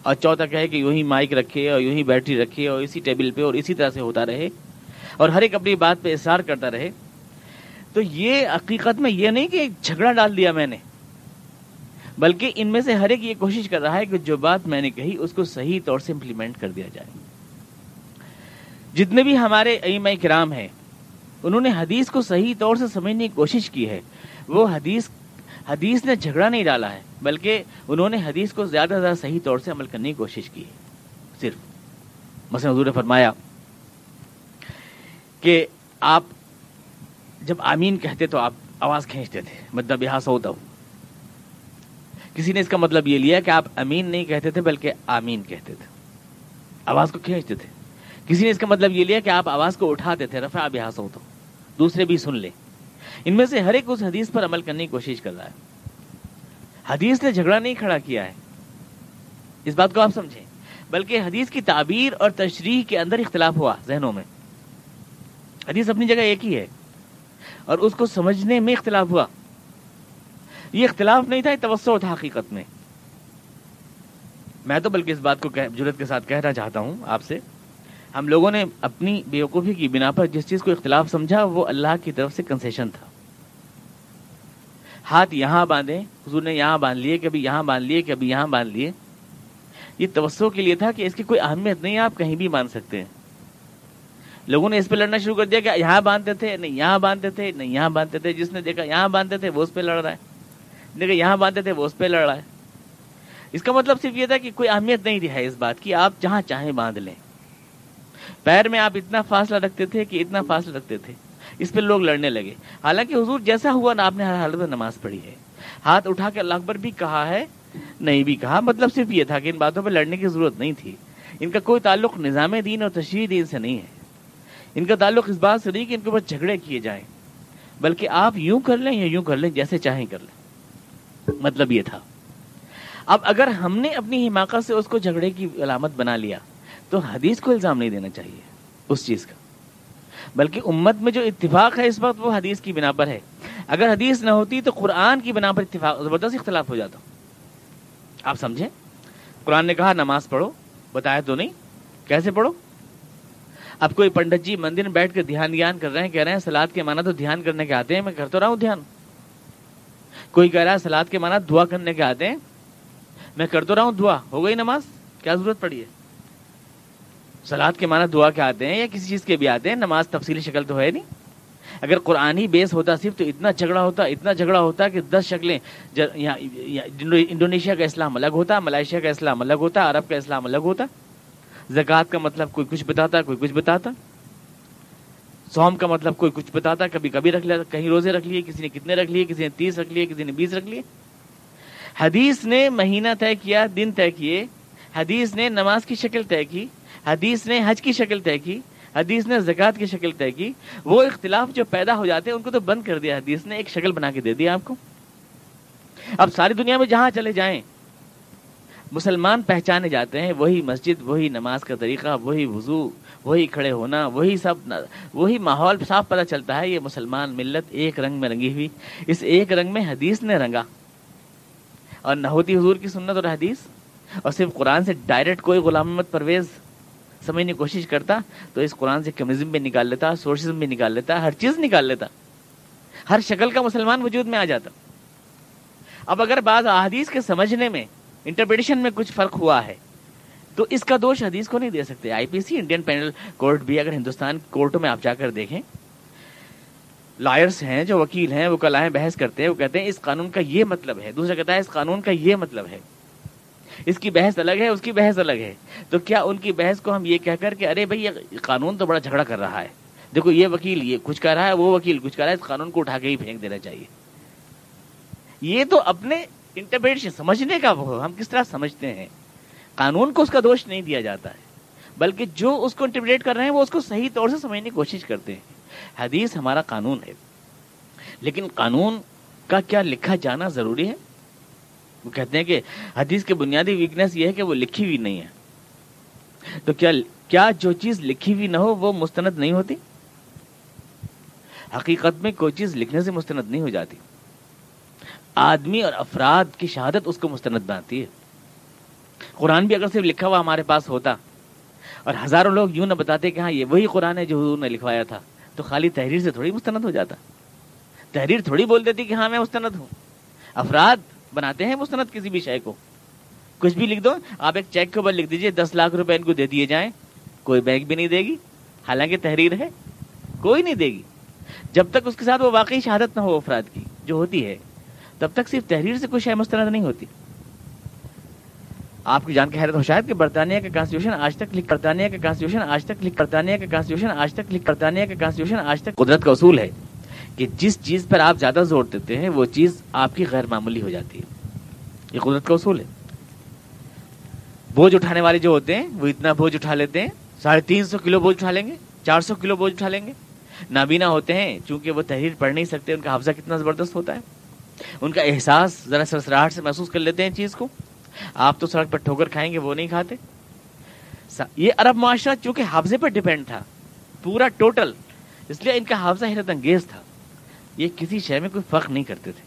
اور چوتھا کہے کہ یوں ہی مائک رکھے اور یوں ہی بیٹری رکھے اور اسی ٹیبل پہ اور اسی طرح سے ہوتا رہے۔ اور ہر ایک اپنی بات پہ اصرار کرتا رہے۔ تو یہ حقیقت میں یہ نہیں کہ جھگڑا ڈال دیا میں نے، بلکہ ان میں سے ہر ایک یہ کوشش کر رہا ہے کہ جو بات میں نے کہی اس کو صحیح طور سے امپلیمنٹ کر دیا جائے۔ جتنے بھی ہمارے ایم کرام ہیں، انہوں نے حدیث کو صحیح طور سے سمجھنے کی کوشش کی ہے۔ وہ حدیث حدیث نے جھگڑا نہیں ڈالا ہے، بلکہ انہوں نے حدیث کو زیادہ سے زیادہ صحیح طور سے عمل کرنے کی کوشش کی ہے۔ صرف۔ مثلا حضور نے فرمایا کہ آپ جب آمین کہتے تو آپ آواز کھینچتے تھے مطلب یہاں سوتا ہوں۔ کسی نے اس کا مطلب یہ لیا کہ آپ امین نہیں کہتے تھے بلکہ آمین کہتے تھے۔ آواز کو کھینچتے تھے۔ کسی نے اس کا مطلب یہ لیا کہ آپ آواز کو اٹھاتے تھے، رفع اب یہاں سوتا ہوں۔ دوسرے بھی سن لیں۔ ان میں سے ہر ایک اس حدیث پر عمل کرنے کی کوشش کر رہا ہے۔ حدیث نے جھگڑا نہیں کھڑا کیا ہے۔ اس بات کو آپ سمجھیں۔ بلکہ حدیث کی تعبیر اور تشریح کے اندر اختلاف ہوا ذہنوں میں۔ حدیث اپنی جگہ ایک ہی ہے۔ اور اس کو سمجھنے میں اختلاف ہوا۔ یہ اختلاف نہیں تھا، یہ توسع تھا حقیقت میں۔ میں تو بلکہ اس بات کو جرت کے ساتھ کہنا چاہتا ہوں آپ سے۔ ہم لوگوں نے اپنی بیوقوفی کی بنا پر جس چیز کو اختلاف سمجھا، وہ اللہ کی طرف سے کنسیشن تھا۔ ہاتھ یہاں باندھے حضور نے یہاں باندھ لیے، کبھی یہاں باندھ لیے، کبھی یہاں باندھ لیے۔ یہ توسع کے لیے تھا کہ اس کی کوئی اہمیت نہیں، آپ کہیں بھی باندھ سکتے ہیں۔ لوگوں نے اس پہ لڑنا شروع کر دیا کہ یہاں باندھتے تھے، نہیں، یہاں باندھتے تھے، نہیں، یہاں باندھتے تھے۔ جس نے دیکھا یہاں باندھتے تھے، وہ اس پہ لڑ رہا ہے۔ دیکھا یہاں باندھتے تھے، وہ اس پہ لڑ رہا ہے۔ اس کا مطلب صرف یہ تھا کہ کوئی اہمیت نہیں دی ہے اس بات کی۔ آپ جہاں چاہیں باندھ لیں۔ پیر میں آپ اتنا فاصلہ رکھتے تھے کہ اتنا فاصلہ رکھتے تھے۔ اس پہ لوگ لڑنے لگے۔ حالانکہ حضور جیسا ہوا نا، آپ نے ہر حالت میں نماز پڑھی ہے۔ ہاتھ اٹھا کے اللہ اکبر بھی کہا ہے، نہیں بھی کہا۔ مطلب صرف یہ تھا کہ ان باتوں پہ لڑنے کی ضرورت نہیں تھی۔ ان کا کوئی تعلق نظام دین اور تشریح دین سے نہیں ہے۔ ان کا تعلق اس بات سے نہیں کہ ان کے اوپر جھگڑے کیے جائیں، بلکہ آپ یوں کر لیں یا یوں کر لیں، جیسے چاہیں کر لیں۔ مطلب یہ تھا۔ اب اگر ہم نے اپنی حماقت سے اس کو جھگڑے کی علامت بنا لیا، تو حدیث کو الزام نہیں دینا چاہیے اس چیز کا۔ بلکہ امت میں جو اتفاق ہے اس وقت وہ حدیث کی بنا پر ہے۔ اگر حدیث نہ ہوتی تو قرآن کی بنا پر اتفاق، زبردست اختلاف ہو جاتا۔ آپ سمجھیں؟ قرآن نے کہا، نماز پڑھو، بتایا تو نہیں، کیسے پڑھو؟ اب کوئی پنڈت جی مندر میں بیٹھ کے دھیان دھیان کر رہے ہیں، کہہ رہے ہیں سلاد کے مانا تو دھیان کرنے کے آتے ہیں، میں کر تو رہا ہوں دھیان۔ کوئی کہہ رہا ہے سلاد کے مانا دعا کرنے کے آتے ہیں، میں کر تو رہا ہوں دعا۔ ہو گئی نماز؟ کیا ضرورت پڑی ہے؟ سلاد کے معنی دعا کے آتے ہیں یا کسی چیز کے بھی آتے ہیں؟ نماز تفصیلی شکل تو ہے نہیں۔ اگر قرآنی بیس ہوتا، صرف تو اتنا جھگڑا ہوتا، اتنا جھگڑا ہوتا کہ دس شکلیں انڈونیشیا کا اسلام الگ ہوتا، ملائیشیا کا اسلام الگ ہوتا، عرب کا اسلام الگ ہوتا۔ زکوٰۃ کا مطلب کوئی کچھ بتاتا، کوئی کچھ بتاتا؟ سوم کا مطلب کوئی کچھ بتاتا، کبھی کبھی رکھ لیا، کہیں روزے رکھ لیے، کسی نے کتنے رکھ لیے، کسی نے تیس رکھ لیے، کسی نے بیس رکھ لیے؟ حدیث نے مہینہ طے کیا، دن طے کیے، حدیث نے نماز کی شکل طے کی، حدیث نے حج کی شکل طے کی، حدیث نے زکوٰۃ کی شکل طے کی، وہ اختلاف جو پیدا ہو جاتے ہیں ان کو تو بند کر دیا، حدیث نے ایک شکل بنا کے دے دیا آپ کو۔ اب ساری دنیا میں جہاں چلے جائیں مسلمان پہچانے جاتے ہیں، وہی مسجد، وہی نماز کا طریقہ، وہی وضو، وہی کھڑے ہونا، وہی سب وہی ماحول صاف پتہ چلتا ہے، یہ مسلمان ملت ایک رنگ میں رنگی ہوئی، اس ایک رنگ میں حدیث نے رنگا۔ اور نہ ہوتی حضور کی سنت اور حدیث؟ اور صرف قرآن سے ڈائریکٹ کوئی غلام محمد پرویز سمجھنے کی کوشش کرتا، تو اس قرآن سے کمیونزم بھی نکال لیتا سوشلزم بھی نکال لیتا، ہر چیز نکال لیتا۔ ہر شکل کا مسلمان وجود میں آ جاتا۔ اب اگر بعض احادیث کے سمجھنے میں انٹرپریٹیشن میں کچھ فرق ہوا ہے۔ تو اس کا دوش حدیث کو نہیں دے سکتے۔ I P C Indian penal court بھی اگر ہندوستان کورٹوں میں آپ جا کر دیکھیں لائرس ہیں، جو وکیل ہیں، وہ کلائیں بحث کرتے ہیں، وہ کہتے ہیں اس قانون کا یہ مطلب ہے۔ دوسرا کہتا ہے اس قانون کا یہ مطلب ہے۔ اس کی بحث الگ ہے، اس کی بحث الگ ہے۔ تو کیا ان کی بحث کو ہم یہ کہہ کر کہ ارے بھائی، یہ قانون تو بڑا جھگڑا کر رہا ہے۔ دیکھو، یہ وکیل یہ کچھ کہہ رہا ہے، وہ وکیل کچھ کہہ رہا ہے، اس قانون کو اٹھا کے ہی پھینک دینا چاہیے۔ یہ تو اپنے انٹرپریٹیشن سمجھنے کا وہ، ہم کس طرح سمجھتے ہیں؟ قانون کو اس کا دوش نہیں دیا جاتا ہے، بلکہ جو اس کو انٹرپریٹ کر رہے ہیں، وہ اس کو صحیح طور سے سمجھنے کی کوشش کرتے ہیں۔ حدیث ہمارا قانون ہے۔ لیکن قانون کا کیا لکھا جانا ضروری ہے؟ وہ کہتے ہیں کہ حدیث کے بنیادی ویکنیس یہ ہے کہ وہ لکھی ہوئی نہیں ہے۔ تو کیا کیا جو چیز لکھی ہوئی نہ ہو، وہ مستند نہیں ہوتی؟ حقیقت میں کوئی چیز لکھنے سے مستند نہیں ہو جاتی۔ آدمی اور افراد کی شہادت اس کو مستند بناتی ہے۔ قرآن بھی اگر صرف لکھا ہوا ہمارے پاس ہوتا اور ہزاروں لوگ یوں نہ بتاتے کہ ہاں یہ وہی قرآن ہے جو حضور نے لکھوایا تھا، تو خالی تحریر سے تھوڑی مستند ہو جاتا۔ تحریر تھوڑی بول دیتی کہ ہاں میں مستند ہوں۔ افراد بناتے ہیں مستند کسی بھی شے کو۔ کچھ بھی لکھ دو، آپ ایک چیک کے اوپر لکھ دیجیے، دس لاکھ روپے ان کو دے دیے جائیں، کوئی بینک بھی نہیں دے گی۔ حالانکہ تحریر ہے، کوئی نہیں دے گی۔ جب تک اس کے ساتھ وہ واقعی شہادت نہ ہو افراد کی، جو ہوتی ہے۔ تب تک صرف تحریر سے کوئی شے مستند نہیں ہوتی۔ آپ کی جان کے حیرت ہو شاید کہ برطانیہ کا کانسٹیٹیوشن آج تک لکھ برطانیہ کا کانسٹیٹیوشن آج تک لکھ برطانیہ کا کانسٹیٹیوشن آج تک لکھ برطانیہ کا کانسٹیٹیوشن آج تک قدرت کا اصول ہے کہ جس چیز پر آپ زیادہ زور دیتے ہیں، وہ چیز آپ کی غیر معمولی ہو جاتی ہے۔ یہ قدرت کا اصول ہے۔ بوجھ اٹھانے والے جو ہوتے ہیں، وہ اتنا بوجھ اٹھا لیتے ہیں، ساڑھے تین سو کلو بوجھ اٹھا لیں گے، چار سو کلو بوجھ اٹھا لیں گے۔ نابینا ہوتے ہیں، چونکہ وہ تحریر پڑھ نہیں سکتے، ان کا حافظہ کتنا زبردست ہوتا ہے۔ ان کا احساس ذرا سرسراہٹ سے محسوس کر لیتے ہیں چیز کو۔ آپ تو سڑک پر ٹھوکر کھائیں گے، وہ نہیں کھاتے۔ یہ عرب معاشرہ چونکہ حافظے پر ڈپینڈ تھا، پورا ٹوٹل اس لیے ان کا حافظہ حیرت انگیز تھا۔ یہ کسی شہر میں کوئی فرق نہیں کرتے تھے۔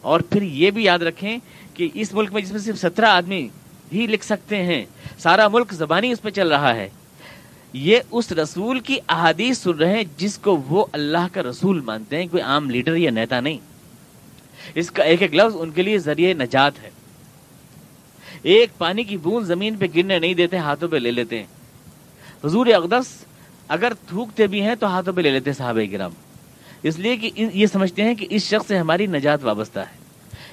اور پھر یہ بھی یاد رکھیں کہ اس ملک میں جس میں صرف سترہ آدمی ہی لکھ سکتے ہیں، سارا ملک زبانی اس پہ چل رہا ہے۔ یہ اس رسول کی احادیث سن رہے ہیں جس کو وہ اللہ کا رسول مانتے ہیں، کوئی عام لیڈر یا نیتا نہیں۔ اس کا ایک ایک لفظ ان کے لیے ذریعہ نجات ہے۔ ایک پانی کی بوند زمین پہ گرنے نہیں دیتے ہاتھوں پہ لے لیتے ہیں۔ حضور اقدس اگر تھوکتے بھی ہیں تو ہاتھوں پہ لے لیتے صحابہ گرام اس لیے کہ یہ سمجھتے ہیں کہ اس شخص سے ہماری نجات وابستہ ہے۔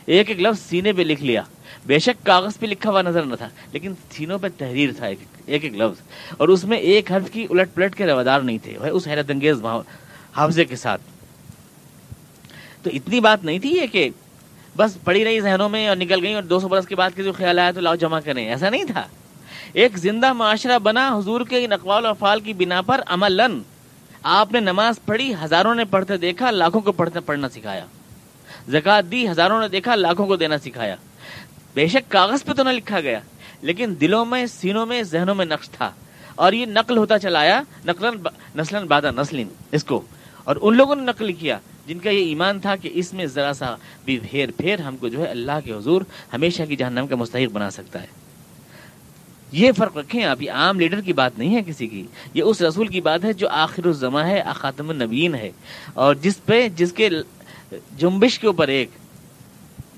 ایک ایک لفظ سینے پہ لکھ لیا۔ بے شک کاغذ پہ لکھا ہوا نظر نہ تھا لیکن سینوں پہ تحریر تھا ایک ایک, ایک لفظ۔ اور اس میں ایک حرف کی الٹ پلٹ کے روادار نہیں تھے اس حیرت انگیز حافظے کے ساتھ۔ تو اتنی بات نہیں تھی یہ کہ بس پڑی رہی ذہنوں میں اور نکل گئی اور دو سو برس کے بعد کے جو خیال آیا تو لاؤ جمع کریں۔ ایسا نہیں تھا۔ ایک زندہ معاشرہ بنا حضور کے ان اقوال و افعال کی بنا پر عمل آپ نے نماز پڑھی، ہزاروں نے پڑھتے دیکھا، لاکھوں کو پڑھتے پڑھنا سکھایا۔ زکات دی، ہزاروں نے دیکھا، لاکھوں کو دینا سکھایا۔ بے شک کاغذ پہ تو نہ لکھا گیا، لیکن دلوں میں، سینوں میں، ذہنوں میں نقش تھا۔ اور یہ نقل ہوتا چلا آیا نقل نسل بادہ نسل اس کو۔ اور ان لوگوں نے نقل کیا۔ جن کا یہ ایمان تھا کہ اس میں ذرا سا بھی پھیر پھیر ہم کو جو ہے اللہ کے حضور ہمیشہ کی جہنم کا مستحق بنا سکتا ہے۔ یہ فرق رکھیں آپ یہ عام لیڈر کی بات نہیں ہے کسی کی، یہ اس رسول کی بات ہے جو آخر الزما ہے خاتم النبین ہے۔ اور جس پہ، جس کے جنبش کے اوپر ایک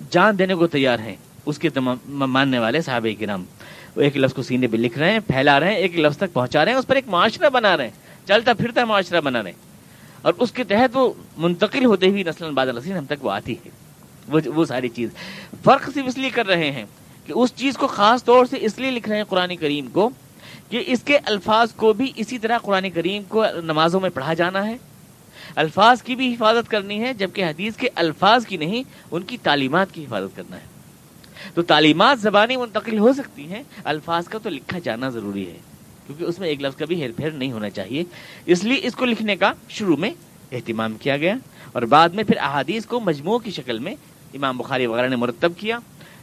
جان دینے کو تیار ہیں، اس کے ماننے والے صحابہ کرام۔ وہ ایک لفظ کو سینے پہ لکھ رہے ہیں، پھیلا رہے ہیں، ایک لفظ تک پہنچا رہے ہیں، اس پر ایک معاشرہ بنا رہے ہیں۔ چلتا پھرتا معاشرہ بنا رہے ہیں۔ اور اس کے تحت وہ منتقل ہوتے ہوئی نسل بعد نسل ہم تک وہ آتی ہے۔ وہ وہ ساری چیز۔ فرق صرف اس لیے کر رہے ہیں کہ اس چیز کو خاص طور سے اس لیے لکھ رہے ہیں قرآن کریم کو کہ اس کے الفاظ کو بھی اسی طرح قرآن کریم کو نمازوں میں پڑھا جانا ہے۔ الفاظ کی بھی حفاظت کرنی ہے، جبکہ حدیث کے الفاظ کی نہیں، ان کی تعلیمات کی حفاظت کرنا ہے۔ تو تعلیمات زبانی منتقل ہو سکتی ہیں، الفاظ کا تو لکھا جانا ضروری ہے۔ کیونکہ اس میں ایک لفظ کا بھی ہیر پھیر نہیں ہونا چاہیے۔ اس لیے اس کو لکھنے کا شروع میں اہتمام کیا گیا اور بعد میں پھر احادیث کو مجموع کی شکل میں امام بخاری وغیرہ نے مرتب کیا۔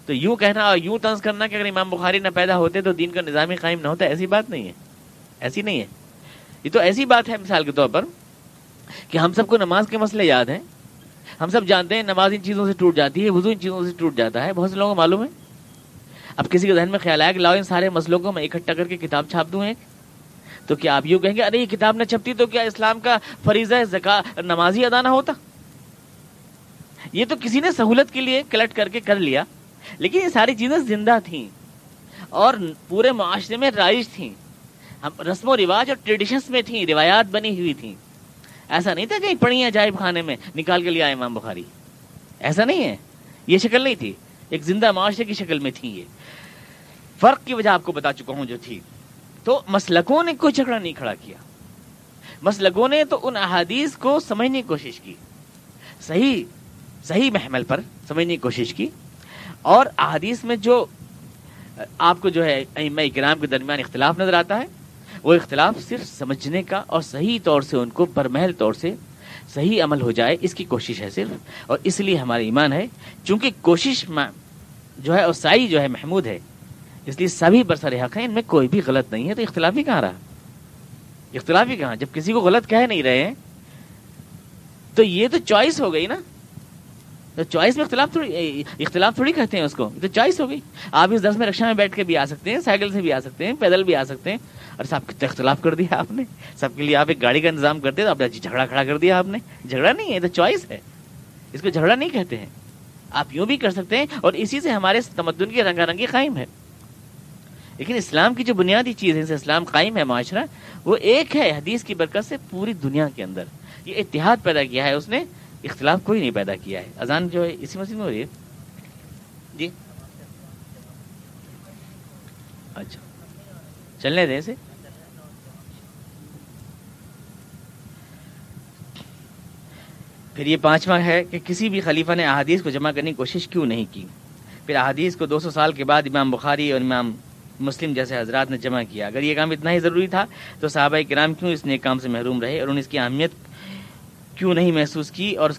تو یوں کہنا اور یوں طنز کرنا کہ اگر امام بخاری نہ پیدا ہوتے تو دین کا نظامی قائم نہ ہوتا، ایسی بات نہیں ہے۔ ایسی نہیں ہے۔ یہ تو ایسی بات ہے مثال کے طور پر کہ ہم سب کو نماز کے مسئلے یاد ہیں۔ ہم سب جانتے ہیں نماز ان چیزوں سے ٹوٹ جاتی ہے، وضو ان چیزوں سے ٹوٹ جاتا ہے، بہت سے لوگوں کو معلوم ہے۔ اب کسی کے ذہن میں خیال آیا کہ لاؤ ان سارے مسئلوں کو میں اکٹھا کر کے کتاب چھاپ دوں ایک تو کیا آپ یوں کہیں گے، ارے یہ کتاب نہ چھپتی تو کیا اسلام کا فریضہ زکا نمازی ادا نہ ہوتا؟ یہ تو کسی نے سہولت کے لیے کلٹ کر کے کر لیا، لیکن یہ ساری چیزیں زندہ تھیں اور پورے معاشرے میں رائج تھیں۔ ہم رسم و رواج اور ٹریڈیشنس میں تھیں، روایات بنی ہوئی تھیں۔ ایسا نہیں تھا کہیں پڑھی ہے جائب خانے میں نکال کے لیا امام بخاری۔ ایسا نہیں ہے، یہ شکل نہیں تھی۔ ایک زندہ معاشرے کی شکل میں تھی یہ۔ فرق کی وجہ آپ کو بتا چکا ہوں جو تھی۔ تو مسلکوں نے کوئی جھگڑا نہیں کھڑا کیا۔ مسلکوں نے تو ان احادیث کو سمجھنے کی کوشش کی۔ صحیح صحیح محمل پر سمجھنے کی کوشش کی۔ اور احادیث میں جو آپ کو جو ہے کرام کے درمیان اختلاف نظر آتا ہے، وہ اختلاف صرف سمجھنے کا اور صحیح طور سے ان کو برمحل طور سے صحیح عمل ہو جائے، اس کی کوشش ہے صرف۔ اور اس لیے ہمارا ایمان ہے، چونکہ کوشش جو ہے اوسائی جو ہے محمود ہے اس لیے سبھی برسر حق ہیں ان میں کوئی بھی غلط نہیں ہے، تو اختلافی کہاں رہا؟ اختلافی کہاں؟ جب کسی کو غلط کہہ نہیں رہے ہیں، تو یہ تو چوائس ہو گئی نا؟ تو چوائس میں اختلاف تھوڑی اختلاف تھوڑی کہتے ہیں اس کو تو چوائس ہو گئی۔ آپ اس درس میں رکشا میں بیٹھ کے بھی آ سکتے ہیں، سائیکل سے بھی آ سکتے ہیں، پیدل بھی آ سکتے ہیں، اور سب اختلاف کر دیا آپ نے۔ سب کے لیے آپ ایک گاڑی کا انتظام کرتے تو آپ نے جھگڑا کھڑا کر دیا آپ نے۔ جھگڑا نہیں ہے تو چوائس ہے۔ اس کو جھگڑا نہیں کہتے ہیں۔ آپ یوں بھی کر سکتے ہیں، اور اسی سے ہمارے تمدن کی رنگا رنگی قائم ہے۔ لیکن اسلام کی جو بنیادی چیز ہے اسلام قائم ہے معاشرہ، وہ ایک ہے حدیث کی برکت سے پوری دنیا کے اندر۔ یہ اتحاد پیدا کیا ہے، اس نے اختلاف کوئی نہیں پیدا کیا ہے۔ اذان جو ہے، اسی مسجد میں ہو رہی ہے؟ جی۔ اچھا۔ چلنے دیں اسے۔ پھر یہ پانچواں ہے کہ کسی بھی خلیفہ نے احادیث کو جمع کرنے کی کوشش کیوں نہیں کی؟ پھر احادیث کو دو سو سال کے بعد امام بخاری اور امام مسلم جیسے حضرات نے جمع کیا۔ اگر یہ کام اتنا ہی ضروری تھا تو صحابہ کرام کیوں اس نیک کام سے محروم رہے اور انہیں اس کی اہمیت کیوں نہیں محسوس کی؟ اور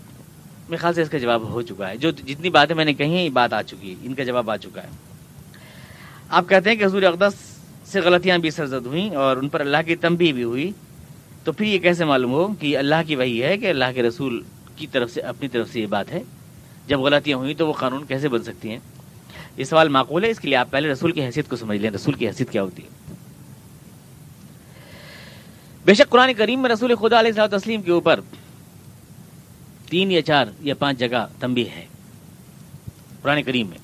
میرے خیال سے اس کا جواب ہو چکا ہے۔ جو جتنی باتیں میں نے کہی ہیں، یہ بات آ چکی ہے۔ ان کا جواب آ چکا ہے۔ آپ کہتے ہیں کہ حضور اقدس سے غلطیاں بھی سرزد ہوئیں اور ان پر اللہ کی تنبیہ بھی ہوئی۔ تو پھر یہ کیسے معلوم ہو کہ اللہ کی وہی ہے کہ اللہ کے رسول کی طرف سے، اپنی طرف سے یہ بات ہے؟ جب غلطیاں ہوئیں تو وہ قانون کیسے بن سکتی ہیں؟ یہ سوال معقول ہے؟ اس کے لیے آپ پہلے رسول کی حیثیت کو سمجھ لیں، رسول کی حیثیت کیا ہوتی ہے؟ بے شک قرآن کریم میں رسول خدا علیہ السلام تسلیم کے اوپر تین یا چار یا پانچ جگہ تمبی ہے قرآن کریم میں۔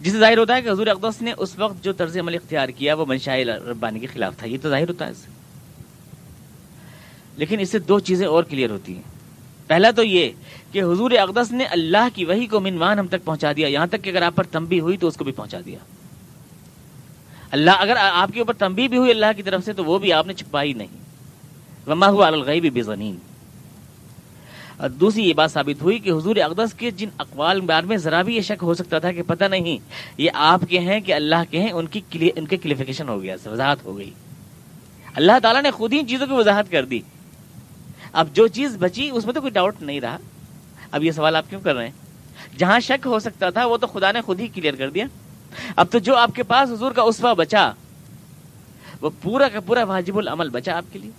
جسے ظاہر ہوتا ہے کہ حضور اقدس نے اس وقت جو طرز عمل اختیار کیا وہ منشاء ربانی کے خلاف تھا، یہ تو ظاہر ہوتا ہے اس سے۔ لیکن اس سے دو چیزیں اور کلیئر ہوتی ہیں۔ پہلا تو یہ کہ حضور اقدس نے اللہ کی وہی کو منوان ہم تک پہنچا دیا، یہاں تک کہ اگر آپ پر تمبی ہوئی تو اس کو بھی پہنچا دیا۔ اللہ، اگر آپ کے اوپر تمبی بھی ہوئی اللہ کی طرف سے تو وہ بھی آپ نے چھپائی نہیں۔ وما ہوا الغیب بزنین اور دوسری یہ بات ثابت ہوئی کہ حضور اقدس کے جن اقوال بار میں ذرا بھی یہ شک ہو سکتا تھا کہ پتہ نہیں، یہ آپ کے ہیں کہ اللہ کے ہیں، ان کی ان کے کلیفیکیشن ہو گیا، وضاحت ہو گئی۔ اللہ تعالیٰ نے خود ہی چیزوں کی وضاحت کر دی۔ اب جو چیز بچی اس میں تو کوئی ڈاؤٹ نہیں رہا۔ اب یہ سوال آپ کیوں کر رہے ہیں؟ جہاں شک ہو سکتا تھا، وہ تو خدا نے خود ہی کلیئر کر دیا۔ اب تو جو آپ کے پاس حضور کا اسوا بچا، وہ پورا کا پورا واجب العمل بچا آپ کے لیے۔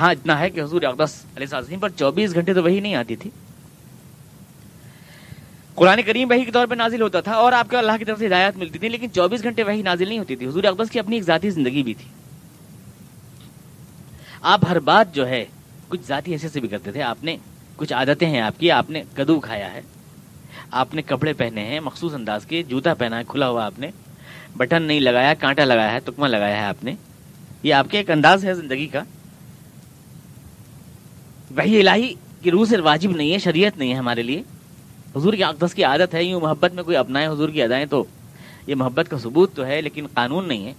ہاں اتنا ہے کہ حضور اقدس علیہ السلام پر چوبیس گھنٹے تو وہی نہیں آتی تھی۔ قرآن کریم وہی کے طور پہ نازل ہوتا تھا اور آپ کو اللہ کی طرف سے ہدایات ملتی تھی لیکن چوبیس گھنٹے وہی نازل نہیں ہوتی تھی۔ حضور اقدس کی اپنی ایک ذاتی زندگی بھی تھی۔ آپ ہر بات جو ہے، کچھ ذاتی حیثیت سے بھی کرتے تھے۔ آپ نے کچھ عادتیں ہیں آپ کی، آپ نے کدو کھایا ہے۔ آپ نے کپڑے پہنے ہیں، مخصوص انداز کے، جوتا پہنا ہے، کھلا ہوا آپ نے، بٹن نہیں لگایا، کانٹا لگایا ہے تکما لگایا ہے آپ نے۔ یہ آپ کے ایک انداز ہے زندگی کا۔ وہی الہی کی روح سے واجب نہیں ہے، شریعت نہیں ہے ہمارے لیے۔ حضور کی اقدس کی عادت ہے، یوں محبت میں کوئی اپنائے حضور کی ادائیں تو یہ محبت کا ثبوت تو ہے، لیکن قانون نہیں ہے۔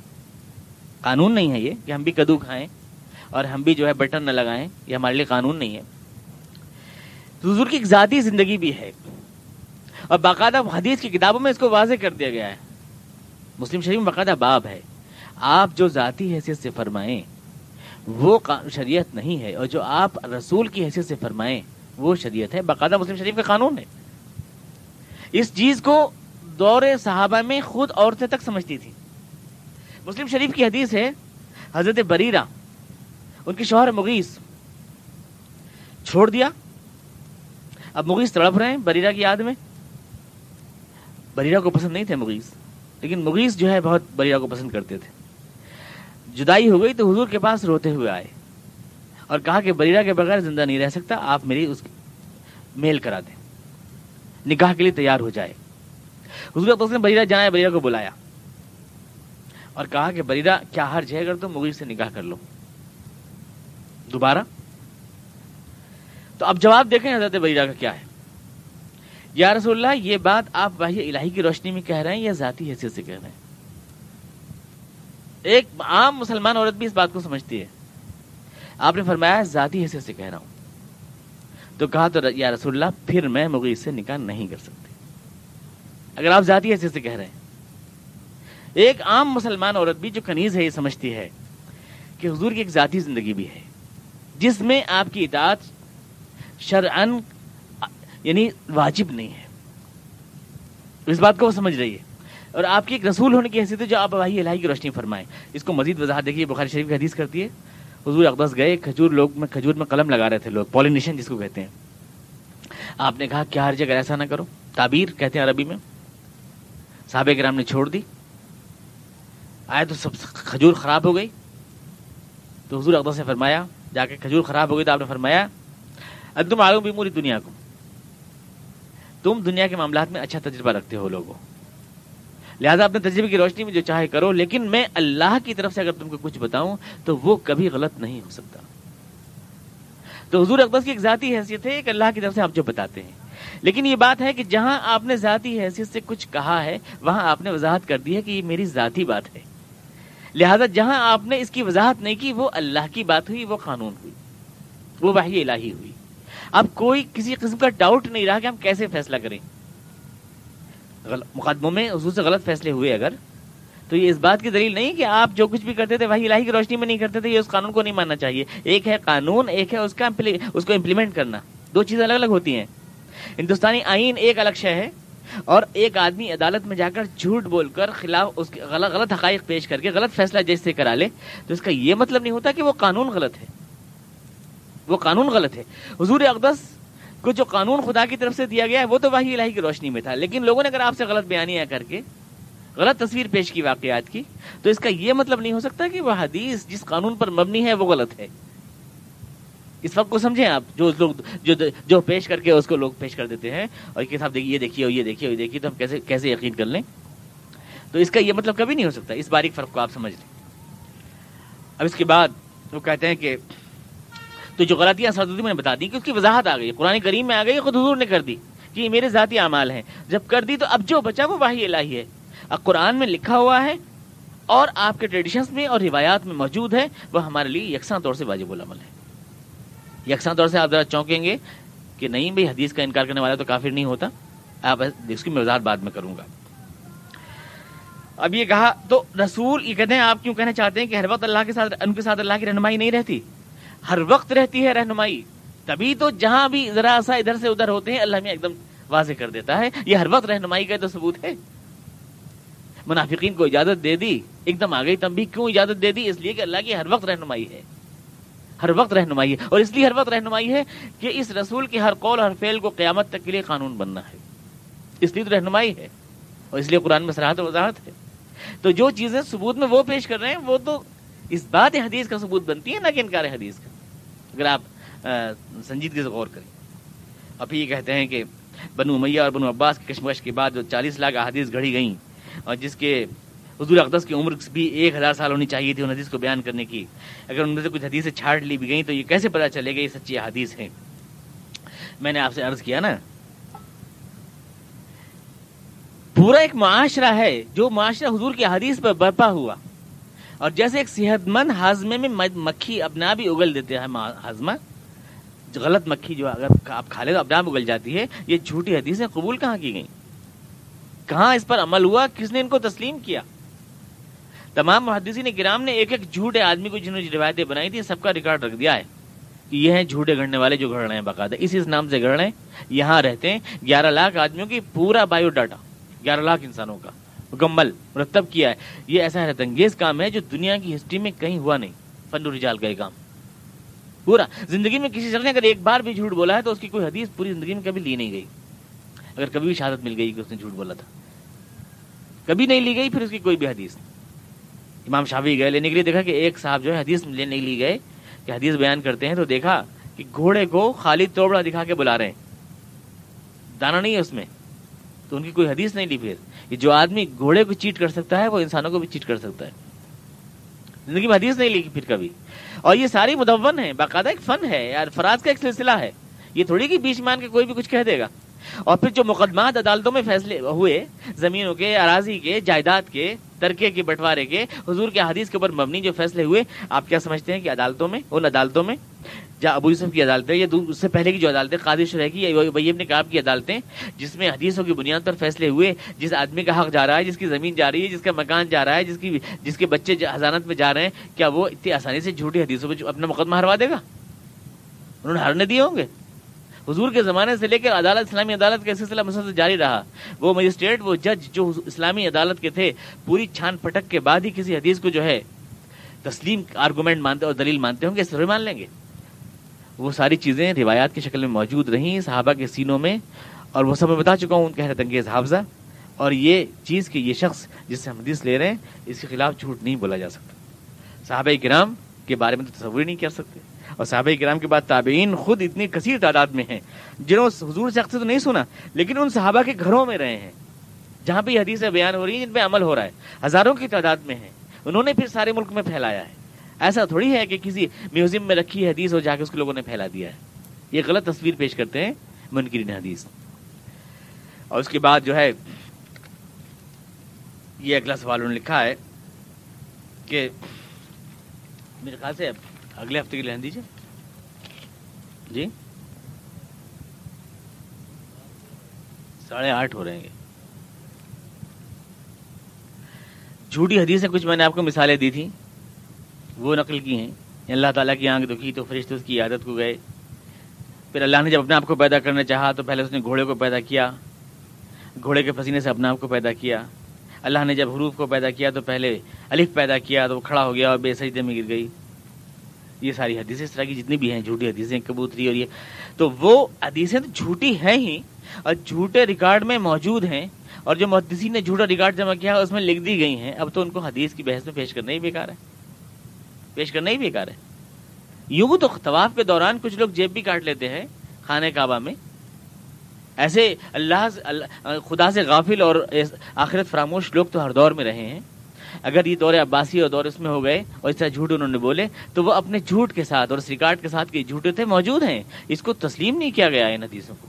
قانون نہیں ہے یہ کہ ہم بھی کدو کھائیں۔ اور ہم بھی جو ہے بٹن نہ لگائیں، یہ ہمارے لیے قانون نہیں ہے۔ حضور کی ایک ذاتی زندگی بھی ہے۔ اور باقاعدہ حدیث کی کتابوں میں اس کو واضح کر دیا گیا ہے۔ مسلم شریف میں باقاعدہ باب ہے۔ آپ جو ذاتی حیثیت سے فرمائیں، وہ شریعت نہیں ہے۔ اور جو آپ رسول کی حیثیت سے فرمائیں، وہ شریعت ہے۔ باقاعدہ مسلم شریف کا قانون ہے۔ اس چیز کو دور صحابہ میں خود عورتیں تک سمجھتی تھی۔ مسلم شریف کی حدیث ہے، حضرت بریرہ ان کے شوہر مغیث. چھوڑ دیا. اب مغیث تڑپ رہے ہیں بریرہ کی یاد میں. بریرہ کو پسند نہیں تھے مغیث. لیکن مغیث جو ہے بہت بریرہ کو پسند کرتے تھے. جدائی ہو گئی تو حضور کے پاس روتے ہوئے آئے. اور کہا کہ بریرہ کے بغیر زندہ نہیں رہ سکتا، آپ میری اس میل کرا دیں. نکاح کے لیے تیار ہو جائے. حضور نے بریرہ جانا بریرہ کو بلایا. اور کہا کہ بریرہ، کیا ہر جہ کر تو مغیر سے نکاح کر لو. دوبارہ؟ تو اب جواب دیکھیں حضرت بریرہ کا کیا ہے۔ یا رسول اللہ، یہ بات آپ واحد الہی کی روشنی میں کہہ رہے ہیں یا ذاتی حیثیت سے کہہ رہے ہیں؟ ایک عام مسلمان عورت بھی اس بات کو سمجھتی ہے۔ آپ نے فرمایا، ذاتی حیثیت سے کہہ رہا ہوں۔ تو کہا تو یا رسول اللہ، پھر میں مغیث سے نکاح نہیں کر سکتی۔ اگر آپ ذاتی حیثیت سے کہہ رہے ہیں۔ ایک عام مسلمان عورت بھی جو کنیز ہے، یہ سمجھتی ہے کہ حضور کی ایک ذاتی زندگی بھی ہے۔ جس میں آپ کی اطاعت شرعن یعنی واجب نہیں ہے۔ اس بات کو وہ سمجھ رہی ہے۔ اور آپ کی ایک رسول ہونے کی حیثیت ہے جو آپ وہی الہی کی روشنی فرمائیں۔ اس کو مزید وضاحت دیکھیے بخاری شریف کی حدیث کرتی ہے۔ حضور اقدس گئے کھجور لوگ میں، کھجور میں قلم لگا رہے تھے لوگ پالینیشن جس کو کہتے ہیں۔ آپ نے کہا، کیا ہر جگہ ایسا نہ کرو؟ تعبیر کہتے ہیں عربی میں۔ صحابہ کرام نے چھوڑ دی۔ آئے تو سب، کھجور خراب ہو گئی۔ تو حضور اقدس نے فرمایا جا کے کھجور خراب ہو گئی تو آپ نے فرمایا اب تم آگے بھی پوری دنیا کو تم دنیا کے معاملات میں اچھا تجربہ رکھتے ہو لوگوں۔ لہٰذا اپنے تجربے کی روشنی میں جو چاہے کرو، لیکن میں اللہ کی طرف سے اگر تم کو کچھ بتاؤں تو وہ کبھی غلط نہیں ہو سکتا۔ تو حضور اقبص کی ایک ذاتی حیثیت ہے کہ اللہ کی طرف سے آپ جو بتاتے ہیں۔ لیکن یہ بات ہے کہ جہاں آپ نے ذاتی حیثیت سے کچھ کہا ہے، وہاں آپ نے وضاحت کر دی ہے کہ یہ میری ذاتی بات ہے۔ لہذا جہاں آپ نے اس کی وضاحت نہیں کی، وہ اللہ کی بات ہوئی، وہ قانون ہوئی، وہ وحی الہی ہوئی۔ اب کوئی کسی قسم کا ڈاؤٹ نہیں رہا کہ ہم کیسے فیصلہ کریں۔ مقدموں میں حضور سے غلط فیصلے ہوئے اگر، تو یہ اس بات کی دلیل نہیں کہ آپ جو کچھ بھی کرتے تھے وہی الہی کی روشنی میں نہیں کرتے تھے، یہ اس قانون کو نہیں ماننا چاہیے۔ ایک ہے قانون، ایک ہے اس کا اس کو امپلیمنٹ کرنا۔ دو چیزیں الگ الگ ہوتی ہیں۔ ہندوستانی آئین ایک الگ شے ہے۔ اور ایک آدمی عدالت میں جا کر جھوٹ بول کر خلاف اس کے غلط غلط حقائق پیش کر کے غلط فیصلہ جیسے کرا لے، تو اس کا یہ مطلب نہیں ہوتا کہ وہ قانون غلط ہے۔ وہ قانون غلط ہے۔ حضور اقدس کو جو قانون خدا کی طرف سے دیا گیا ہے، وہ تو وہی الہی کی روشنی میں تھا، لیکن لوگوں نے اگر آپ سے غلط بیانیاں کر کے، غلط تصویر پیش کی واقعات کی، تو اس کا یہ مطلب نہیں ہو سکتا کہ وہ حدیث جس قانون پر مبنی ہے وہ غلط ہے۔ اس وقت کو سمجھیں آپ، جو لوگ، جو جو پیش کر کے اس کو لوگ پیش کر دیتے ہیں، اور کہ صاحب دیکھیے، یہ دیکھیے یہ دیکھیے یہ دیکھیے، تو ہم کیسے کیسے یقین کر لیں؟ تو اس کا یہ مطلب کبھی نہیں ہو سکتا، اس باریک فرق کو آپ سمجھ لیں۔ اب اس کے بعد وہ کہتے ہیں کہ تو جو غلطیاں سردی میں نے بتا دی کہ اس کی وضاحت آ گئی، قرآن کریم میں آ گئی خود حضور نے کر دی، کہ یہ میرے ذاتی اعمال ہیں۔ جب کر دی تو اب جو بچا وہ واحد الہی ہے۔ اب قرآن میں لکھا ہوا ہے، اور آپ کے ٹریڈیشنس میں اور روایات میں موجود ہے، وہ ہمارے لیے یکساں طور سے واجب العمل ہے۔ یکساں طور سے آپ ذرا چونکیں گے کہ نہیں بھائی، حدیث کا انکار کرنے والا تو کافر نہیں ہوتا۔ آپ اس کی میں وضاحت بعد میں کروں گا۔ اب یہ کہا، تو رسول یہ کہتے ہیں، آپ کیوں کہنا چاہتے ہیں کہ ہر وقت اللہ کے ساتھ ان کے ساتھ اللہ کی رہنمائی نہیں رہتی؟ ہر وقت رہتی ہے رہنمائی۔ تبھی تو جہاں بھی ذرا سا ادھر سے ادھر ہوتے ہیں، اللہ میں ایک دم واضح کر دیتا ہے۔ یہ ہر وقت رہنمائی کا تو ثبوت ہے۔ منافقین کو اجازت دے دی، ایک دم آ گئی تم بھی کیوں اجازت دے دی؟ اس لیے کہ اللہ کی ہر وقت رہنمائی ہے۔ ہر وقت رہنمائی ہے۔ اور اس لیے ہر وقت رہنمائی ہے کہ اس رسول کے ہر قول ہر فعل کو قیامت تک کے لیے قانون بننا ہے۔ اس لیے تو رہنمائی ہے اور اس لیے قرآن میں سراہد وضاحت ہے۔ تو جو چیزیں ثبوت میں وہ پیش کر رہے ہیں، وہ تو اس بات حدیث کا ثبوت بنتی ہے نہ کہ انکار حدیث کا۔ اگر آپ سنجیدگی سے غور کریں۔ اب یہ کہتے ہیں کہ بنو میاں اور بنو عباس کی کشمکش کے بعد جو چالیس لاکھ احادیث گھڑی گئیں اور جس کے حضور اقدس کی عمر بھی ایک ہزار سال ہونی چاہیے تھی ان حدیث کو بیان کرنے کی۔ اگر ان میں سے کچھ حدیثیں چھاٹ لی بھی گئیں تو یہ کیسے پتا چلے گا یہ سچی حدیث ہے میں نے آپ سے عرض کیا نا۔ پورا ایک معاشرہ ہے جو معاشرہ حضور کی حدیث پر برپا ہوا۔ اور جیسے ایک صحت مند ہاضمے میں مکھی اپنا بھی اگل دیتے ہیں ہاضمہ غلط مکھی جو اگر آپ کھا لے تو اپنا اگل جاتی ہے۔ یہ جھوٹی حدیثیں قبول کہاں کی گئیں؟ کہاں اس پر عمل ہوا؟ کس نے ان کو تسلیم کیا؟ تمام محدثین کرام نے ایک ایک جھوٹے آدمی کو جنہوں نے روایتیں بنائی تھی سب کا ریکارڈ رکھ دیا ہے کہ یہ ہیں جھوٹے گڑنے والے جو گڑ رہے ہیں باقاعدہ۔ اسی نام سے گڑ رہے ہیں، یہاں رہتے ہیں گیارہ لاکھ آدمیوں کی پورا بایو ڈاٹا گیارہ لاکھ انسانوں کا، مکمل، مرتب کیا ہے۔ یہ ایسا حیرت انگیز کام ہے جو دنیا کی ہسٹری میں کہیں ہوا نہیں۔ فن رجال کا یہ کام۔ پورا، زندگی میں کسی شخص نے اگر ایک بار بھی جھوٹ بولا ہے تو اس کی کوئی حدیث پوری زندگی میں کبھی لی نہیں گئی۔ اگر کبھی بھی شہادت مل گئی کہ اس نے جھوٹ بولا تھا۔ کبھی نہیں لی گئی، پھر اس کی کوئی بھی حدیث نہیں۔ امام شافی گئے، لینے کے لیے دیکھا کہ ایک صاحب جو ہے حدیث لینے لی گئے کہ حدیث بیان کرتے ہیں تو دیکھا کہ گھوڑے کو خالی توڑا دکھا کے بلا رہے ہیں۔ دانا نہیں ہے اس میں۔ تو ان کی کوئی حدیث نہیں لی پھر۔ کہ جو آدمی گھوڑے کو چیٹ کر سکتا ہے، وہ انسانوں کو بھی چیٹ کر سکتا ہے۔ زندگی میں حدیث نہیں لی پھر کبھی۔ اور یہ ساری مدون ہے باقاعدہ ایک فن ہے، یار فراز کا ایک سلسلہ ہے۔ یہ تھوڑی کہ بیچ مان کے کوئی بھی کچھ کہہ دے گا۔ اور پھر جو مقدمات عدالتوں میں فیصلے ہوئے، زمینوں کے، اراضی کے، جائیداد کے ترکے کے بٹوارے کے حضور کے حدیث کے اوپر مبنی جو فیصلے ہوئے، آپ کیا سمجھتے ہیں کہ عدالتوں میں، ان عدالتوں میں ابو یوسف کی عدالتیں، یا اس سے پہلے کی جو عدالتیں قادر شرح کی ویب نے کاب کی عدالتیں، جس میں حدیثوں کی بنیاد پر فیصلے ہوئے، جس آدمی کا حق جا رہا ہے، جس کی زمین جا رہی ہے، جس کا مکان جا رہا ہے، جس کی جس کے بچے حضانت میں جا رہے ہیں، کیا وہ اتنی آسانی سے جھوٹی حدیثوں پہ اپنا مقدمہ ہروا دے گا؟ انہوں نے ہرنے دیے ہوں گے؟ حضور کے زمانے سے لے کر عدالت، اسلامی عدالت کا سلسلہ مسلسل جاری رہا۔ وہ مجسٹریٹ، وہ جج جو اسلامی عدالت کے تھے، پوری چھان پٹک کے بعد ہی کسی حدیث کو جو ہے تسلیم آرگومنٹ مانتے اور دلیل مانتے ہوں گے ضرور مان لیں گے۔ وہ ساری چیزیں روایات کی شکل میں موجود رہیں صحابہ کے سینوں میں، اور وہ سب میں بتا چکا ہوں ان کے حیرت انگیز حافظہ۔ اور یہ چیز کہ یہ شخص جس سے ہم حدیث لے رہے ہیں، اس کے خلاف جھوٹ نہیں بولا جا سکتا۔ صحابہ کرام کے بارے میں تو تصور نہیں کر سکتے۔ اور صحابہ کرام کے بعد تابعین خود اتنی کثیر تعداد میں ہیں، جنہوں حضور سے اکثر تو نہیں سنا، لیکن ان صحابہ کے گھروں میں رہے ہیں، جہاں پہ یہ حدیثیں بیان ہو رہی ہیں، جن پہ عمل ہو رہا ہے، ہزاروں کی تعداد میں ہیں، انہوں نے پھر سارے ملک میں پھیلایا ہے۔ ایسا تھوڑی ہے کہ کسی میوزیم میں رکھی حدیث ہو جا کے اس کو لوگوں نے پھیلا دیا ہے۔ یہ غلط تصویر پیش کرتے ہیں منکرین حدیث۔ اور اس کے بعد جو ہے، یہ اگلا سوال انہوں نے لکھا ہے کہ میرے خیال سے اگلے ہفتے کے لیے دیجیے۔ جی؟ ساڑھے آٹھ ہو رہے ہیں جھوٹی حدیث سے کچھ میں نے آپ کو مثالیں دی تھیں۔ وہ نقل کی ہیں۔ اللہ تعالیٰ کی آنکھ دکھی تو فرشت اس کی عادت کو گئے۔ پھر اللہ نے جب اپنے آپ کو پیدا کرنا چاہا تو پہلے اس نے گھوڑے کو پیدا کیا۔ گھوڑے کے پسینے سے اپنے آپ کو پیدا کیا۔ اللہ نے جب حروف کو پیدا کیا تو پہلے الف پیدا کیا تو وہ کھڑا ہو گیا اور بے سجدے میں گر گئی۔ یہ ساری حدیثیں اس طرح کی جتنی بھی ہیں، جھوٹی حدیثیں، کبوتری اور یہ۔ تو وہ حدیثیں تو جھوٹی ہیں ہی اور جھوٹے ریکارڈ میں موجود ہیں۔ اور جو محدثین نے جھوٹا ریکارڈ جمع کیا اس میں لکھ دی گئی ہیں۔ اب تو ان کو حدیث کی بحث میں پیش کرنا ہی بیکار ہے۔ پیش کرنا ہی بیکار ہے۔ یوں تو طواف کے دوران کچھ لوگ جیب بھی کاٹ لیتے ہیں خانے کعبہ میں۔ ایسے اللہ خدا سے غافل اور آخرت فراموش لوگ تو ہر دور میں رہے ہیں۔ اگر یہ دور عباسی اور دور اس میں ہو گئے اور اس طرح جھوٹ انہوں نے بولے، تو وہ اپنے جھوٹ کے ساتھ اور اس ریکارڈ کے ساتھ جھوٹے تھے موجود ہیں، اس کو تسلیم نہیں کیا گیا ان حدیثوں کو۔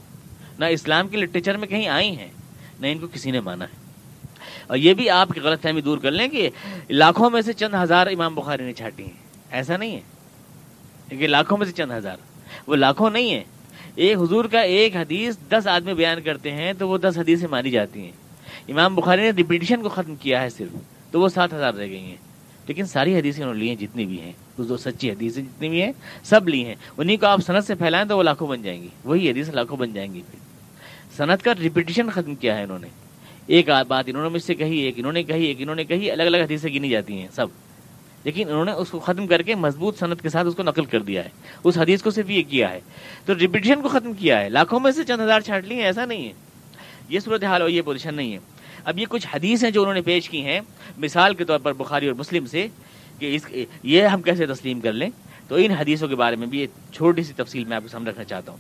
نہ اسلام کے لٹریچر میں کہیں آئی ہیں، نہ ان کو کسی نے مانا ہے۔ اور یہ بھی آپ کی غلط فہمی دور کر لیں کہ لاکھوں میں سے چند ہزار امام بخاری نے چھاٹی ہیں۔ ایسا نہیں ہے۔ کہ لاکھوں میں سے چند ہزار۔ وہ لاکھوں نہیں ہے ایک حضور کا ایک حدیث دس آدمی بیان کرتے ہیں تو وہ دس حدیثیں مانی جاتی ہیں۔ امام بخاری نے ریپیٹیشن کو ختم کیا ہے صرف۔ تو وہ سات ہزار رہ گئی ہیں لیکن ساری حدیثیں انہوں نے لی ہیں جتنی بھی ہیں۔ اس دو سچی حدیثیں جتنی بھی ہیں، سب لی ہیں۔ انہیں کو آپ صنعت سے پھیلائیں تو وہ لاکھوں بن جائیں گی۔ وہی حدیث لاکھوں بن جائیں گی۔ پھر صنعت کا ریپیٹیشن ختم کیا ہے انہوں نے۔ ایک بات انہوں نے مجھ سے کہی، ایک انہوں نے کہی، ایک انہوں نے کہی، الگ الگ حدیثیں گنی جاتی ہیں، سب۔ لیکن انہوں نے اس کو ختم کر کے مضبوط صنعت کے ساتھ اس کو نقل کر دیا ہے۔ اس حدیث کو صرف یہ کیا ہے۔ تو ریپیٹیشن کو ختم کیا ہے۔ لاکھوں میں سے چند ہزار چھاٹ لی ہیں، ایسا نہیں ہے۔ یہ صورت حال اور یہ پوزیشن نہیں ہے۔ اب یہ کچھ حدیث ہیں جو انہوں نے پیش کی ہیں مثال کے طور پر بخاری اور مسلم سے کہ اس یہ ہم کیسے تسلیم کر لیں؟ تو ان حدیثوں کے بارے میں بھی ایک چھوٹی سی تفصیل میں آپ کو سامنے رکھنا چاہتا ہوں۔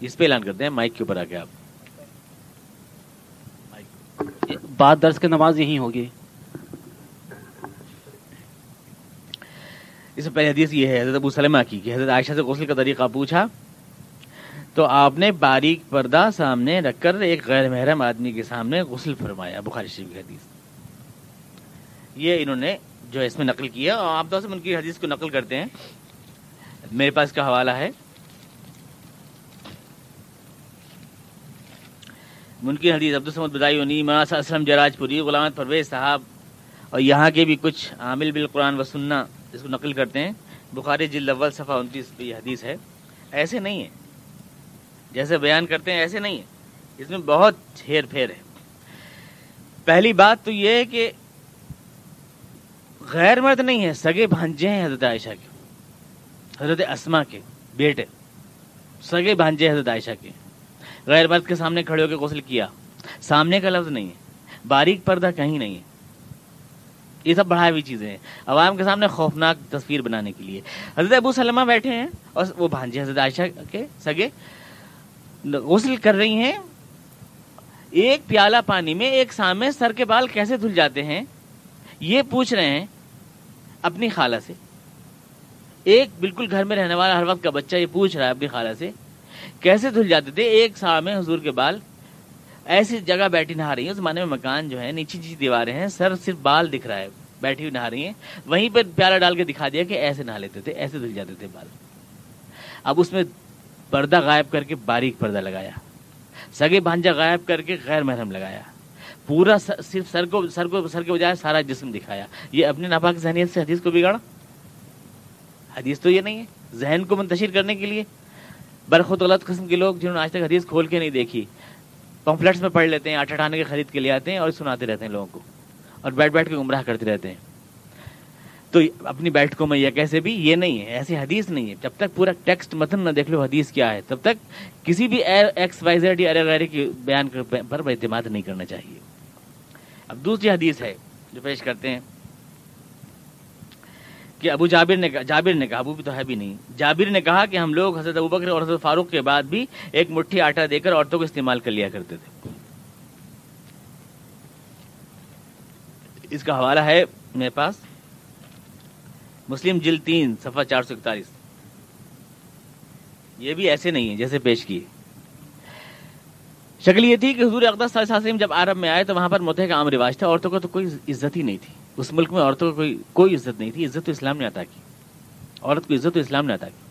اس پہ اعلان کرتے ہیں مائک کے اوپر آ کے آپ۔ بات درس کے نماز یہی ہوگی اس سے پہلے حدیث یہ ہے حضرت ابو سلمہ کی کہ حضرت عائشہ سے غسل کا طریقہ پوچھا۔ تو آپ نے باریک پردہ سامنے رکھ کر ایک غیر محرم آدمی کے سامنے غسل فرمایا، بخاری شریف کی حدیث۔ یہ انہوں نے جو اس میں نقل کیا، اور آپ تو ان کی حدیث کو نقل کرتے ہیں۔ میرے پاس کا حوالہ ہے۔ منکی حدیث عبدالسمد بدائی اسلم جراج پوری غلامت پرویز صاحب، اور یہاں کے بھی کچھ عامل بالقرآن و سننا جس کو نقل کرتے ہیں۔ بخاری جلد اول، صفحہ انتیس پہ یہ حدیث ہے۔ ایسے نہیں ہے۔ جیسے بیان کرتے ہیں، ایسے نہیں ہے۔ اس میں بہت ہیر پھیر ہے۔ پہلی بات تو یہ ہے کہ غیر مرد نہیں ہے، سگے بھانجے ہیں حضرت عائشہ کے۔ حضرت اسما کے بیٹے، سگے بھانجے حضرت عائشہ کے۔ غیر مرد کے سامنے کھڑے ہو کے غسل کیا۔ سامنے کا لفظ نہیں ہے۔ باریک پردہ کہیں نہیں ہے۔ یہ سب بڑھائی ہوئی چیزیں ہیں۔ عوام کے سامنے خوفناک تصویر بنانے کے لیے۔ حضرت ابو سلمہ بیٹھے ہیں اور وہ بھانجے حضرت عائشہ کے سگے غسل کر رہی ہیں، ایک پیالہ پانی میں ایک سامنے سر کے بال کیسے دھل جاتے ہیں؟ یہ پوچھ رہے ہیں اپنی خالہ سے۔ ایک بالکل گھر میں رہنے والا ہر وقت کا بچہ یہ پوچھ رہا ہے اپنی خالہ سے، کیسے دھل جاتے تھے؟ ایک سا میں حضور کے بال ایسی جگہ بیٹھی نہا رہی ہیں زمانے میں مکان جو ہے نیچی نیچی دیواریں ہیں، سر صرف بال دکھ رہا ہے، بیٹھی ہوئی نہا رہی ہیں۔ وہیں پہ پیارا ڈال کے دکھا دیا کہ ایسے نہا لیتے تھے، ایسے دھل جاتے تھے بال۔ اب اس میں پردہ غائب کر کے باریک پردہ لگایا۔ سگے بھانجا غائب کر کے غیر محرم لگایا۔ پورا صرف سر کو سر کو سر کے بجائے سارا جسم دکھایا۔ یہ اپنے ناپاک ذہنیت سے حدیث کو بگاڑا؟ حدیث تو یہ نہیں ہے۔ ذہن کو منتشر کرنے کے لیے برخود غلط قسم کے لوگ جنہوں نے آج تک حدیث کھول کے نہیں دیکھی، پمفلٹس میں پڑھ لیتے ہیں، آٹھ اٹھانے کے خرید کے لیے آتے ہیں اور سناتے رہتے ہیں لوگوں کو اور بیٹھ بیٹھ کے گمراہ کرتے رہتے ہیں۔ تو اپنی بیٹھ کو میں یہ کیسے بھی یہ نہیں ہے، ایسی حدیث نہیں ہے۔ جب تک پورا ٹیکسٹ متن نہ دیکھ لو حدیث کیا ہے، تب تک کسی بھی ایکس وائی زیڈ یا ارے کی بیان پر اعتماد نہیں کرنا چاہیے۔ اب دوسری حدیث ہے جو پیش کرتے ہیں کہ ابو جابر نے جابر نے کہا، ابو بھی تو ہے بھی نہیں۔ جابر نے کہا کہ ہم لوگ حضرت ابو بکر اور حضرت فاروق کے بعد بھی ایک مٹھی آٹا دے کر عورتوں کو استعمال کر لیا کرتے تھے۔ اس کا حوالہ ہے میرے پاس۔ مسلم جل تین، صفحہ چار سو اکتالیس۔ یہ بھی ایسے نہیں ہے جیسے پیش کیے شکل یہ تھی کہ حضور اقدس صلی اللہ علیہ وسلم جب عرب میں آئے تو وہاں پر موتے کا عام رواج تھا، عورتوں کو تو کوئی عزت ہی نہیں تھی۔ اس ملک میں عورتوں کو کوئی کوئی عزت نہیں تھی، عزت تو اسلام نے عطا کی۔ عورت کو عزت تو اسلام نے عطا کی۔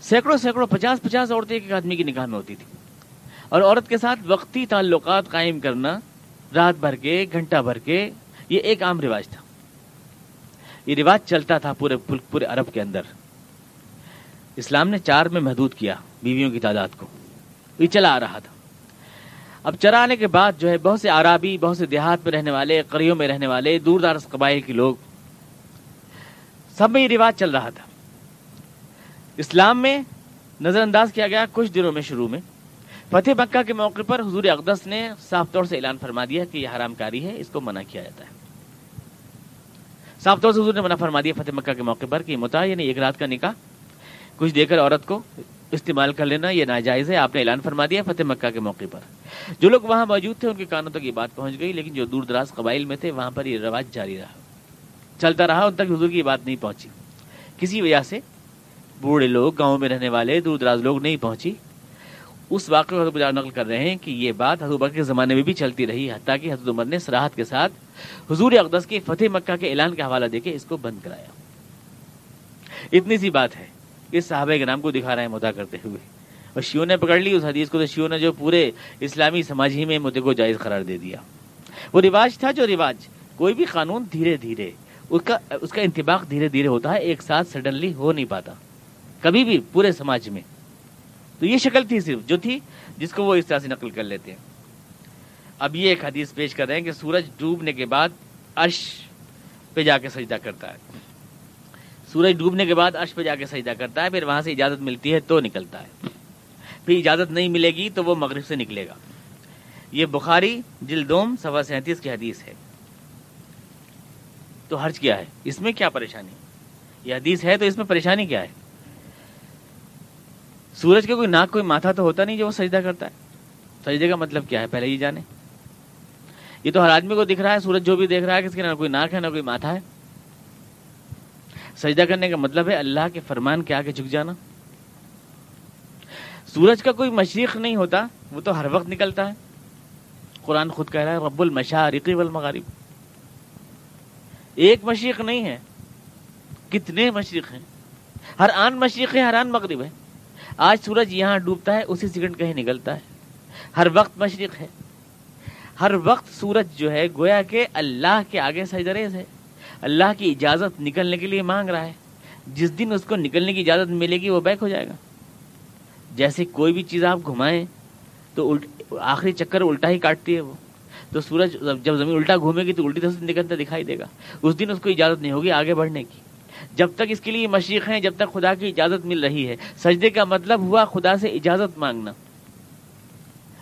سینکڑوں سینکڑوں، پچاس پچاس عورتیں ایک آدمی کی نکاح میں ہوتی تھی۔ اور عورت کے ساتھ وقتی تعلقات قائم کرنا، رات بھر کے گھنٹہ بھر کے، یہ ایک عام رواج تھا۔ یہ رواج چلتا تھا پورے پورے عرب کے اندر۔ اسلام نے چار میں محدود کیا بیویوں کی تعداد کو۔ یہ چلا آ رہا تھا۔ اب چرا آنے کے بعد جو ہے بہت سے عرابی بہت سے دیہات میں رہنے والے، قریوں میں رہنے والے دور دراز قبائل کے لوگ۔ سب میں یہ رواج چل رہا تھا۔ اسلام میں نظر انداز کیا گیا کچھ دنوں میں شروع میں۔ فتح مکہ کے موقع پر حضور اقدس نے صاف طور سے اعلان فرما دیا کہ یہ حرام کاری ہے، اس کو منع کیا جاتا ہے۔ صاف طور سے حضور نے منع فرما دیا فتح مکہ کے موقع پر کہ متا یعنی ایک رات کا نکاح، کچھ دے کر عورت کو استعمال کر لینا یہ ناجائز ہے، آپ نے اعلان فرما دیا فتح مکہ کے موقع پر۔ جو لوگ وہاں موجود تھے، ان کے کانوں تک یہ بات پہنچ گئی، لیکن جو دور دراز قبائل میں تھے، وہاں پر یہ رواج جاری رہا۔ چلتا رہا، ان تک حضور کی بات نہیں پہنچی۔ کسی وجہ سے بوڑھے لوگ، گاؤں میں رہنے والے دور دراز لوگ نہیں پہنچی۔ اس واقعے کو نقل کر رہے ہیں کہ یہ بات حضور کے زمانے میں بھی چلتی رہی، حتیٰ کہ حضرت عمر نے سراحت کے ساتھ حضور اقدس کے فتح مکہ کے اعلان کا حوالہ دے کے اس کو بند کرایا۔ اتنی سی بات ہے اس صحابہ کے نام کو دکھا رہے ہیں مدعا کرتے ہوئے۔ اور شیو نے پکڑ لی اس حدیث کو تو شیو نے جو پورے اسلامی سماج ہی میں مدعے کو جائز قرار دے دیا۔ وہ رواج تھا جو رواج، کوئی بھی قانون دھیرے دھیرے، اس کا اس کا انتباق دھیرے دھیرے ہوتا ہے، ایک ساتھ سڈنلی ہو نہیں پاتا۔ کبھی بھی پورے سماج میں۔ تو یہ شکل تھی صرف، جو تھی جس کو وہ اس طرح سے نقل کر لیتے ہیں۔ اب یہ ایک حدیث پیش کر رہے ہیں کہ سورج ڈوبنے کے بعد عرش پہ جا کے سجدہ کرتا ہے۔ سورج ڈوبنے کے بعد عرش پہ جا کے سجدہ کرتا ہے، پھر وہاں سے اجازت ملتی ہے تو نکلتا ہے۔ پھر اجازت نہیں ملے گی تو وہ مغرب سے نکلے گا۔ یہ بخاری جلدوم سوا سینتیس کی حدیث ہے۔ تو حرج کیا ہے؟ اس میں کیا پریشانی؟ یہ حدیث ہے تو اس میں پریشانی کیا ہے؟ سورج کا کوئی ناک، کوئی ماتھا تو ہوتا نہیں جو وہ سجدہ کرتا ہے۔ سجدے کا مطلب کیا ہے؟ پہلے یہ جانے۔ یہ تو ہر آدمی کو دکھ رہا ہے، سورج جو بھی دیکھ رہا ہے کہ اس کے نہ کوئی ناک ہے، نہ کوئی ماتھا ہے۔ سجدہ کرنے کا مطلب ہے اللہ کے فرمان کے آگے جھک جانا۔ سورج کا کوئی مشرق نہیں ہوتا، وہ تو ہر وقت نکلتا ہے۔ قرآن خود کہہ رہا ہے، رب المشارقی والمغارب۔ ایک مشرق نہیں ہے، کتنے مشرق ہیں؟ ہر آن مشرق ہے، ہر آن مغرب ہے۔ آج سورج یہاں ڈوبتا ہے، اسی سیکنڈ کہیں نکلتا ہے۔ ہر وقت مشرق ہے۔ ہر وقت سورج جو ہے، گویا کہ اللہ کے آگے سجدریز ہے۔ اللہ کی اجازت نکلنے کے لیے مانگ رہا ہے۔ جس دن اس کو نکلنے کی اجازت ملے گی، وہ بیک ہو جائے گا۔ جیسے کوئی بھی چیز آپ گھمائیں، تو آخری چکر الٹا ہی کاٹتی ہے وہ۔ تو سورج جب زمین الٹا گھومے گی، تو الٹی طرف سے نکلتا دکھائی دے گا۔ اس دن اس کو اجازت نہیں ہوگی آگے بڑھنے کی۔ جب تک اس کے لیے مشیق ہیں، جب تک خدا کی اجازت مل رہی ہے۔ سجدے کا مطلب ہوا خدا سے اجازت مانگنا۔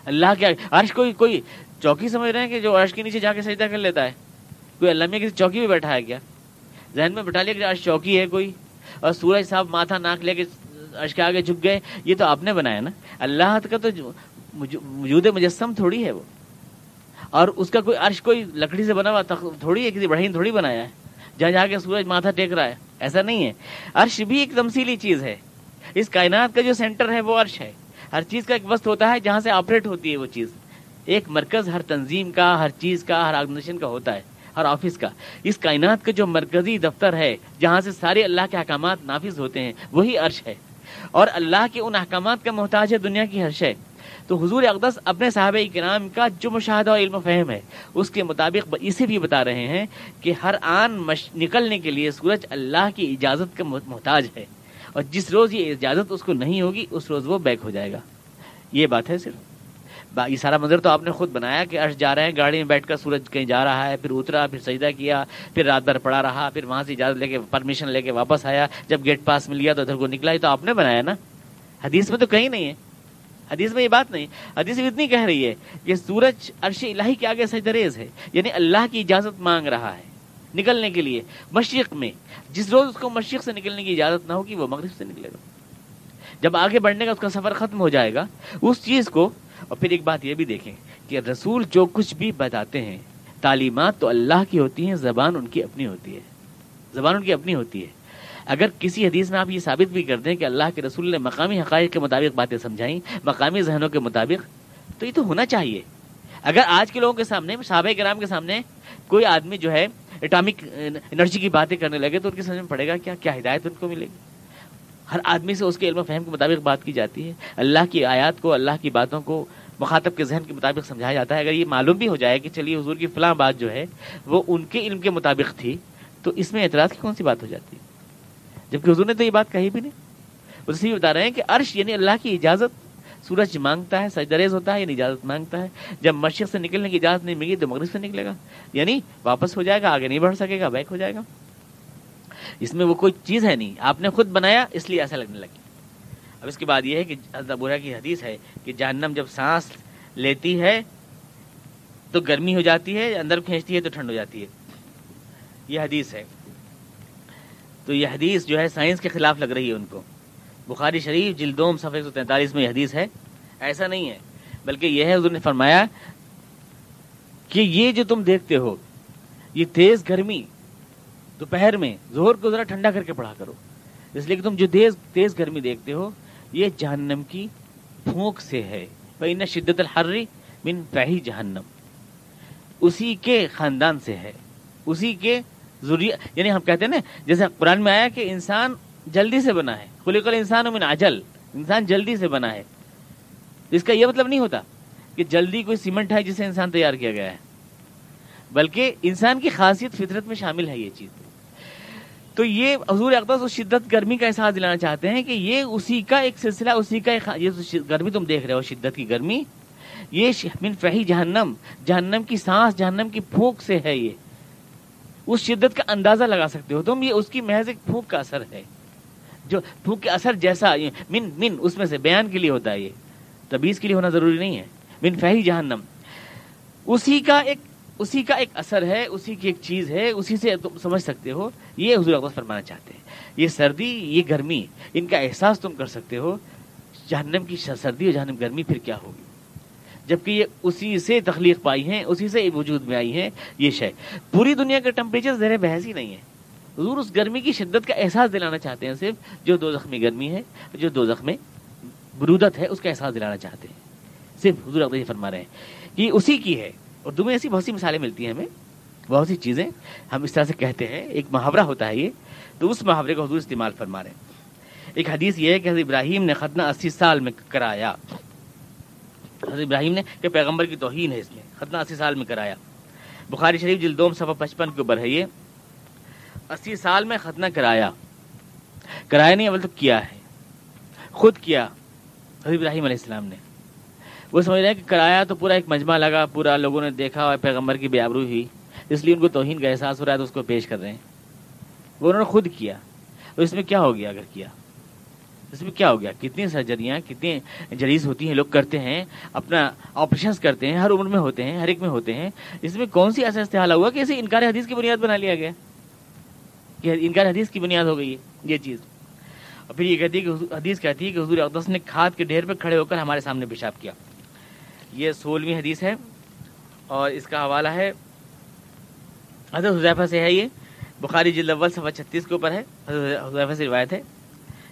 اللہ کے عرش کوئی کوئی چوکی سمجھ رہے ہیں کہ جو عرش کے نیچے جا کے سجدہ کر لیتا ہے؟ کوئی اللہ میں کسی چوکی میں بیٹھا ہے کیا؟ ذہن میں بٹھا لیا کہ عرش چوکی ہے کوئی۔ اور سورج صاحب ماتھا ناک لے کے عرش کے آگے جھک گئے۔ یہ تو آپ نے بنایا نا۔ اللہ کا تو وجود مجسم تھوڑی ہے وہ۔ اور اس کا کوئی عرش، کوئی لکڑی سے بنا ہوا تھوڑی ہے، کسی بڑھئی تھوڑی بنایا ہے۔ جہاں جا کے سورج ماتھا ٹیک رہا ہے۔ ایسا نہیں ہے۔ عرش بھی ایک تمثیلی چیز ہے۔ اس کائنات کا جو سینٹر ہے وہ عرش ہے۔ ہر چیز کا ایک وسط ہوتا ہے جہاں سے آپریٹ ہوتی ہے وہ چیز۔ ایک مرکز ہر تنظیم کا، ہر چیز کا، ہر آرگنیشن کا ہوتا ہے، ہر آفس کا۔ اس کائنات کا جو مرکزی دفتر ہے، جہاں سے سارے اللہ کے احکامات نافذ ہوتے ہیں، وہی عرش ہے۔ اور اللہ کے ان احکامات کا محتاج ہے دنیا کی ہر شے۔ تو حضور اقدس اپنے صحابہ کرام کا جو مشاہدہ و علم و فہم ہے، اس کے مطابق اسے بھی بتا رہے ہیں کہ ہر آن مش... نکلنے کے لیے سورج اللہ کی اجازت کا محتاج ہے۔ اور جس روز یہ اجازت اس کو نہیں ہوگی، اس روز وہ بیک ہو جائے گا۔ یہ بات ہے صرف۔ یہ سارا منظر تو آپ نے خود بنایا کہ عرش جا رہے ہیں، گاڑی میں بیٹھ کر سورج کہیں جا رہا ہے، پھر اترا، پھر سجدہ کیا، پھر رات بھر پڑا رہا، پھر وہاں سے اجازت لے کے پرمیشن لے کے واپس آیا۔ جب گیٹ پاس میں لیا تو ادھر کو نکلا ہی تو آپ نے بنایا نا۔ حدیث میں تو کہیں نہیں ہے۔ حدیث میں یہ بات نہیں، حدیث میں اتنی کہہ رہی ہے کہ سورج عرش الہی کے آگے سجدریز ہے یعنی اللہ کی اجازت مانگ رہا ہے نکلنے کے لیے، مشرق میں، جس روز اس کو مشرق سے نکلنے کی اجازت نہ ہوگی، وہ مغرب سے نکلے گا۔ جب آگے بڑھنے کا اس کا سفر ختم ہو جائے گا، اس چیز کو، اور پھر ایک بات یہ بھی دیکھیں کہ رسول جو کچھ بھی بتاتے ہیں، تعلیمات تو اللہ کی ہوتی ہیں، زبان ان کی اپنی ہوتی ہے۔ زبان ان کی اپنی ہوتی ہے۔ اگر کسی حدیث میں آپ یہ ثابت بھی کر دیں کہ اللہ کے رسول نے مقامی حقائق کے مطابق باتیں سمجھائیں، مقامی ذہنوں کے مطابق، تو یہ تو ہونا چاہیے۔ اگر آج کے لوگوں کے سامنے، صحابہ کرام کے سامنے کوئی آدمی جو ہے اٹامک انرجی کی باتیں کرنے لگے تو ان کی سمجھ میں پڑے گا، کیا کیا ہدایت ان کو ملے گی؟ ہر آدمی سے اس کے علم و فہم کے مطابق بات کی جاتی ہے۔ اللہ کی آیات کو، اللہ کی باتوں کو مخاطب کے ذہن کے مطابق سمجھایا جاتا ہے۔ اگر یہ معلوم بھی ہو جائے کہ چلیے حضور کی فلاں بات جو ہے وہ ان کے علم کے مطابق تھی، تو اس میں اعتراض کی کون سی بات ہو جاتی ہے؟ جبکہ حضور نے تو یہ بات کہی بھی نہیں۔ اسی بتا رہے ہیں کہ عرش یعنی اللہ کی اجازت، سورج مانگتا ہے سجدریز ہوتا ہے یعنی اجازت مانگتا ہے۔ جب مشرق سے نکلنے کی اجازت نہیں ملے تو مغرب سے نکلے گا۔ یعنی واپس ہو جائے گا، آگے نہیں بڑھ سکے گا، بیک ہو جائے گا۔ اس میں وہ کوئی چیز ہے نہیں۔ آپ نے خود بنایا، اس لیے ایسا لگنے لگی۔ اب اس کے بعد یہ ہے کہ حضرت کی حدیث ہے کہ جہنم جب سانس لیتی ہے تو گرمی ہو جاتی ہے، اندر کھینچتی ہے تو ٹھنڈ ہو جاتی ہے۔ یہ حدیث ہے۔ تو یہ حدیث جو ہے سائنس کے خلاف لگ رہی ہے ان کو۔ بخاری شریف جلدوم صفحہ سو تینتالیس میں یہ حدیث ہے۔ ایسا نہیں ہے، بلکہ یہ ہے، حضور نے فرمایا کہ یہ جو تم دیکھتے ہو، یہ تیز گرمی، دوپہر میں زہر کو ذرا ٹھنڈا کر کے پڑھا کرو۔ اس لیے کہ تم جو تیز تیز گرمی دیکھتے ہو، یہ جہنم کی پھونک سے ہے۔ شدت الحری من فہی جہنم اسی کے خاندان سے ہے۔ اسی کے ضروریات یعنی ہم کہتے ہیں نا، جیسے قرآن میں آیا کہ انسان جلدی سے بنا ہے۔ خلق انسان من عجل۔ انسان جلدی سے بنا ہے۔ اس کا یہ مطلب نہیں ہوتا کہ جلدی کوئی سیمنٹ ہے جسے انسان تیار کیا گیا ہے۔ بلکہ انسان کی خاصیت فطرت میں شامل ہے یہ چیز۔ تو یہ حضور اقدس اس شدت گرمی کا احساس دلانا چاہتے ہیں کہ یہ اسی کا ایک سلسلہ، اسی کا ایک یہ گرمی تم دیکھ رہے ہو، شدت کی گرمی، یہ من فہی جہنم۔ جہنم کی سانس، جہنم کی پھونک سے ہے یہ۔ اس شدت کا اندازہ لگا سکتے ہو۔ تم یہ اس کی محض ایک پھونک کا اثر ہے۔ جو پھونک کے اثر جیسا من من، اس میں سے بیان کے لیے ہوتا ہے یہ۔ تبیز کے لیے ہونا ضروری نہیں ہے۔ من فہی جہنم۔ اسی کا ایک، اسی کا ایک اثر ہے، اسی کی ایک چیز ہے، اسی سے تم سمجھ سکتے ہو۔ یہ حضور اقدس فرمانا چاہتے ہیں۔ یہ سردی، یہ گرمی، ان کا احساس تم کر سکتے ہو۔ جہنم کی سردی اور جہنم گرمی پھر کیا ہوگی؟ جبکہ یہ اسی سے تخلیق پائی ہیں، اسی سے وجود میں آئی ہیں، یہ شے۔ پوری دنیا کا ٹمپریچر زیر بحث ہی نہیں ہے حضور اس گرمی کی شدت کا احساس دلانا چاہتے ہیں، صرف جو دو زخمی گرمی ہے، جو دو زخم برودت ہے، اس کا احساس دلانا چاہتے ہیں۔ صرف حضور اقدس فرما رہے ہیں کہ اسی کی ہے۔ اردو میں ایسی بہت سی مثالیں ملتی ہیں ہمیں، بہت سی چیزیں۔ ہم اس طرح سے کہتے ہیں، ایک محاورہ ہوتا ہے یہ، تو اس محاورے کو حضور استعمال فرما رہے ہیں۔ ایک حدیث یہ ہے کہ حضرت ابراہیم نے ختنہ اسی سال میں کرایا۔ حضرت ابراہیم نے کہ پیغمبر کی توہین ہے اس میں، ختنہ اسی سال میں کرایا۔ بخاری شریف جلدوم صفحہ پچپن کے اوپر ہے یہ۔ اسی سال میں ختنہ کرایا۔ کرایا نہیں اول تو کیا ہے؟ خود کیا۔ حضرت ابراہیم علیہ السلام نے۔ وہ سمجھ رہے ہیں کہ کرایا تو پورا ایک مجمع لگا، پورا لوگوں نے دیکھا اور پیغمبر کی بے آبرو ہوئی۔ اس لیے ان کو توہین کا احساس ہو رہا ہے تو اس کو پیش کر رہے ہیں۔ وہ انہوں نے خود کیا۔ تو اس میں کیا ہو گیا اگر کیا؟ اس میں کیا ہو گیا؟ کتنی سرجریاں، کتنی جریز ہوتی ہیں، لوگ کرتے ہیں، اپنا آپریشنس کرتے ہیں، ہر عمر میں ہوتے ہیں، ہر ایک میں ہوتے ہیں۔ اس میں کون سی ایسا استحال ہوا کہ اسے انکار حدیث کی بنیاد بنا لیا گیا؟ کہ انکار حدیث کی بنیاد ہو گئی ہے، یہ چیز۔ اور پھر یہ کہتی ہے کہ حدیث کہتی ہے کہ حضور اقدس نے کھاد کے ڈھیر پہ کھڑے ہو کر ہمارے سامنے پیشاب کیا۔ یہ سولہویں حدیث ہے اور اس کا حوالہ ہے۔ حضرت حضیفہ سے ہے یہ۔ بخاری جلد اول صفحہ چھتیس کے اوپر ہے۔ حضرت حضیفہ سے روایت ہے۔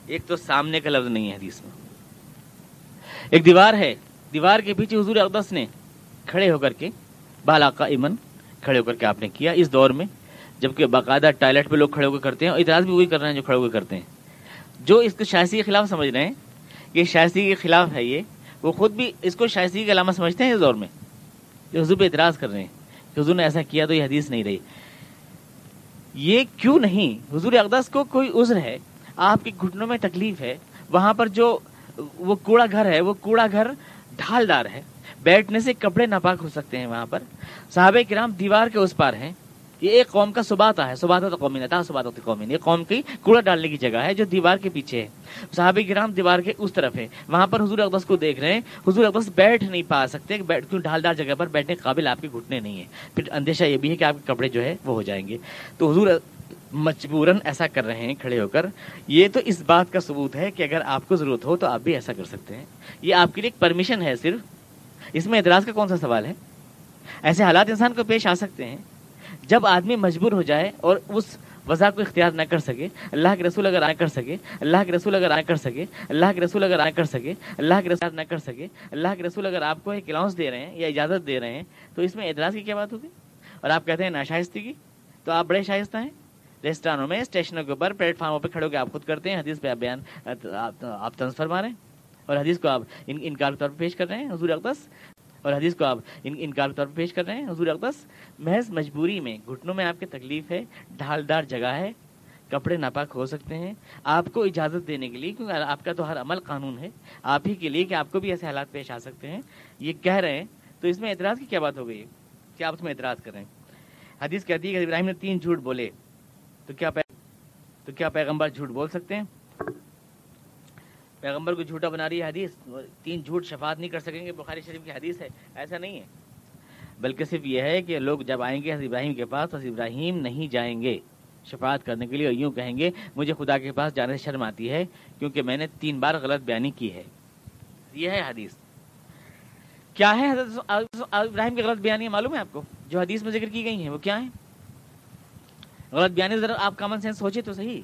ایک تو سامنے کا لفظ نہیں ہے حدیث میں۔ ایک دیوار ہے، دیوار کے پیچھے حضور اقدس نے کھڑے ہو کر کے بالاقا امن کھڑے ہو کر کے آپ نے کیا۔ اس دور میں جبکہ باقاعدہ ٹوائلٹ پہ لوگ کھڑے ہو کر کرتے ہیں اور اعتراض بھی وہی کر رہے ہیں جو کھڑے ہو کر کرتے ہیں۔ جو اس کو شائستگی کے خلاف سمجھ رہے ہیں کہ شائستگی کے خلاف ہے یہ، وہ خود بھی اس کو شائستگی کا علامہ سمجھتے ہیں اس دور میں۔ جو حضور پہ اعتراض کر رہے ہیں کہ حضور نے ایسا کیا تو یہ حدیث نہیں رہی۔ یہ کیوں نہیں؟ حضور اقدس کو کوئی عذر ہے؟ آپ کے گھٹنوں میں تکلیف ہے، وہاں پر جو وہ کوڑا گھر ہے، وہ کوڑا گھر ڈھالدار ہے۔ بیٹھنے سے کپڑے ناپاک ہو سکتے ہیں وہاں پر۔ صحابہ کرام دیوار کے اس پار ہیں۔ یہ ایک قوم کا سباتا ہے سباتا تو قومی نتا سباتا تو قومی یہ قوم کی کوڑا ڈالنے کی جگہ ہے جو دیوار کے پیچھے ہے۔ صحابہ کرام دیوار کے اس طرف ہے وہاں پر حضور اقدس کو دیکھ رہے ہیں۔ حضور اقدس بیٹھ نہیں پا سکتے کیوں ڈھالدار جگہ پر بیٹھنے کے قابل آپ کے گھٹنے نہیں ہے پھر اندیشہ یہ بھی ہے کہ آپ کے کپڑے جو ہے وہ ہو جائیں گے۔ تو حضور مجبوراً ایسا کر رہے ہیں کھڑے ہو کر۔ یہ تو اس بات کا ثبوت ہے کہ اگر آپ کو ضرورت ہو تو آپ بھی ایسا کر سکتے ہیں۔ یہ آپ کے لیے ایک پرمیشن ہے صرف۔ اس میں اعتراض کا کون سا سوال ہے؟ ایسے حالات انسان کو پیش آ سکتے ہیں۔ جب آدمی مجبور ہو جائے اور اس وضع کو اختیار نہ کر سکے، اللہ کے رسول اگر آئے کر سکے، اللہ کے رسول اگر آئے کر سکے، اللہ کے رسول اگر آئے کر سکے، اللہ کے رسول نہ کر سکے، اللہ کے رسول اگر آپ کو ایک الاؤنس دے رہے ہیں یا اجازت دے رہے ہیں، تو اس میں اعتراض کی کیا بات ہوگی؟ اور آپ کہتے ہیں ناشائستگی تو آپ بڑے شائستہ ہیں۔ ریسٹورانوں میں اسٹیشنوں کے اوپر پلیٹ فارموں پہ کھڑے ہو کے آپ خود کرتے ہیں، حدیث پہ آپ بیان، آپ تنظ فرما رہے ہیں اور حدیث کو آپ انکار کے طور پہ پیش کر رہے ہیں، حضور اقدس، اور حدیث کو آپ انکار کے طور پہ پیش کر رہے ہیں، حضور اقدس، محض مجبوری میں، گھٹنوں میں آپ کی تکلیف ہے ڈھالدار جگہ ہے، کپڑے ناپاک ہو سکتے ہیں، آپ کو اجازت دینے کے لیے، کیونکہ آپ کا تو ہر عمل قانون ہے، آپ ہی کے لیے کہ آپ کو بھی ایسے حالات پیش آ سکتے ہیں، یہ کہہ رہے ہیں، تو اس میں اعتراض کی کیا بات ہو گئی کیا آپ اس میں اعتراض کر رہے ہیں؟ حدیث کہتی ہے کہ ابراہیم نے تین جھوٹ بولے تو کیا تو کیا پیغمبر جھوٹ بول سکتے ہیں؟ پیغمبر کو جھوٹا بنا رہی ہے حدیث، تین جھوٹ شفاعت نہیں کر سکیں گے، بخاری شریف کی حدیث ہے، ایسا نہیں ہے۔ بلکہ صرف یہ ہے کہ لوگ جب آئیں گے، حضرت ابراہیم کے پاس حضرت ابراہیم نہیں جائیں گے شفاعت کرنے کے لیے، اور یوں کہیں گے، مجھے خدا کے پاس جانے سے شرم آتی ہے، کیونکہ میں نے تین بار غلط بیانی کی ہے۔ یہ ہے حدیث۔ کیا ہے حضرت ابراہیم کی غلط بیانی؟ معلوم ہے آپ کو؟ جو حدیث میں ذکر کی گئی ہیں، وہ کیا ہے غلط بیانی ذرا آپ کامن سینس سوچے تو صحیح۔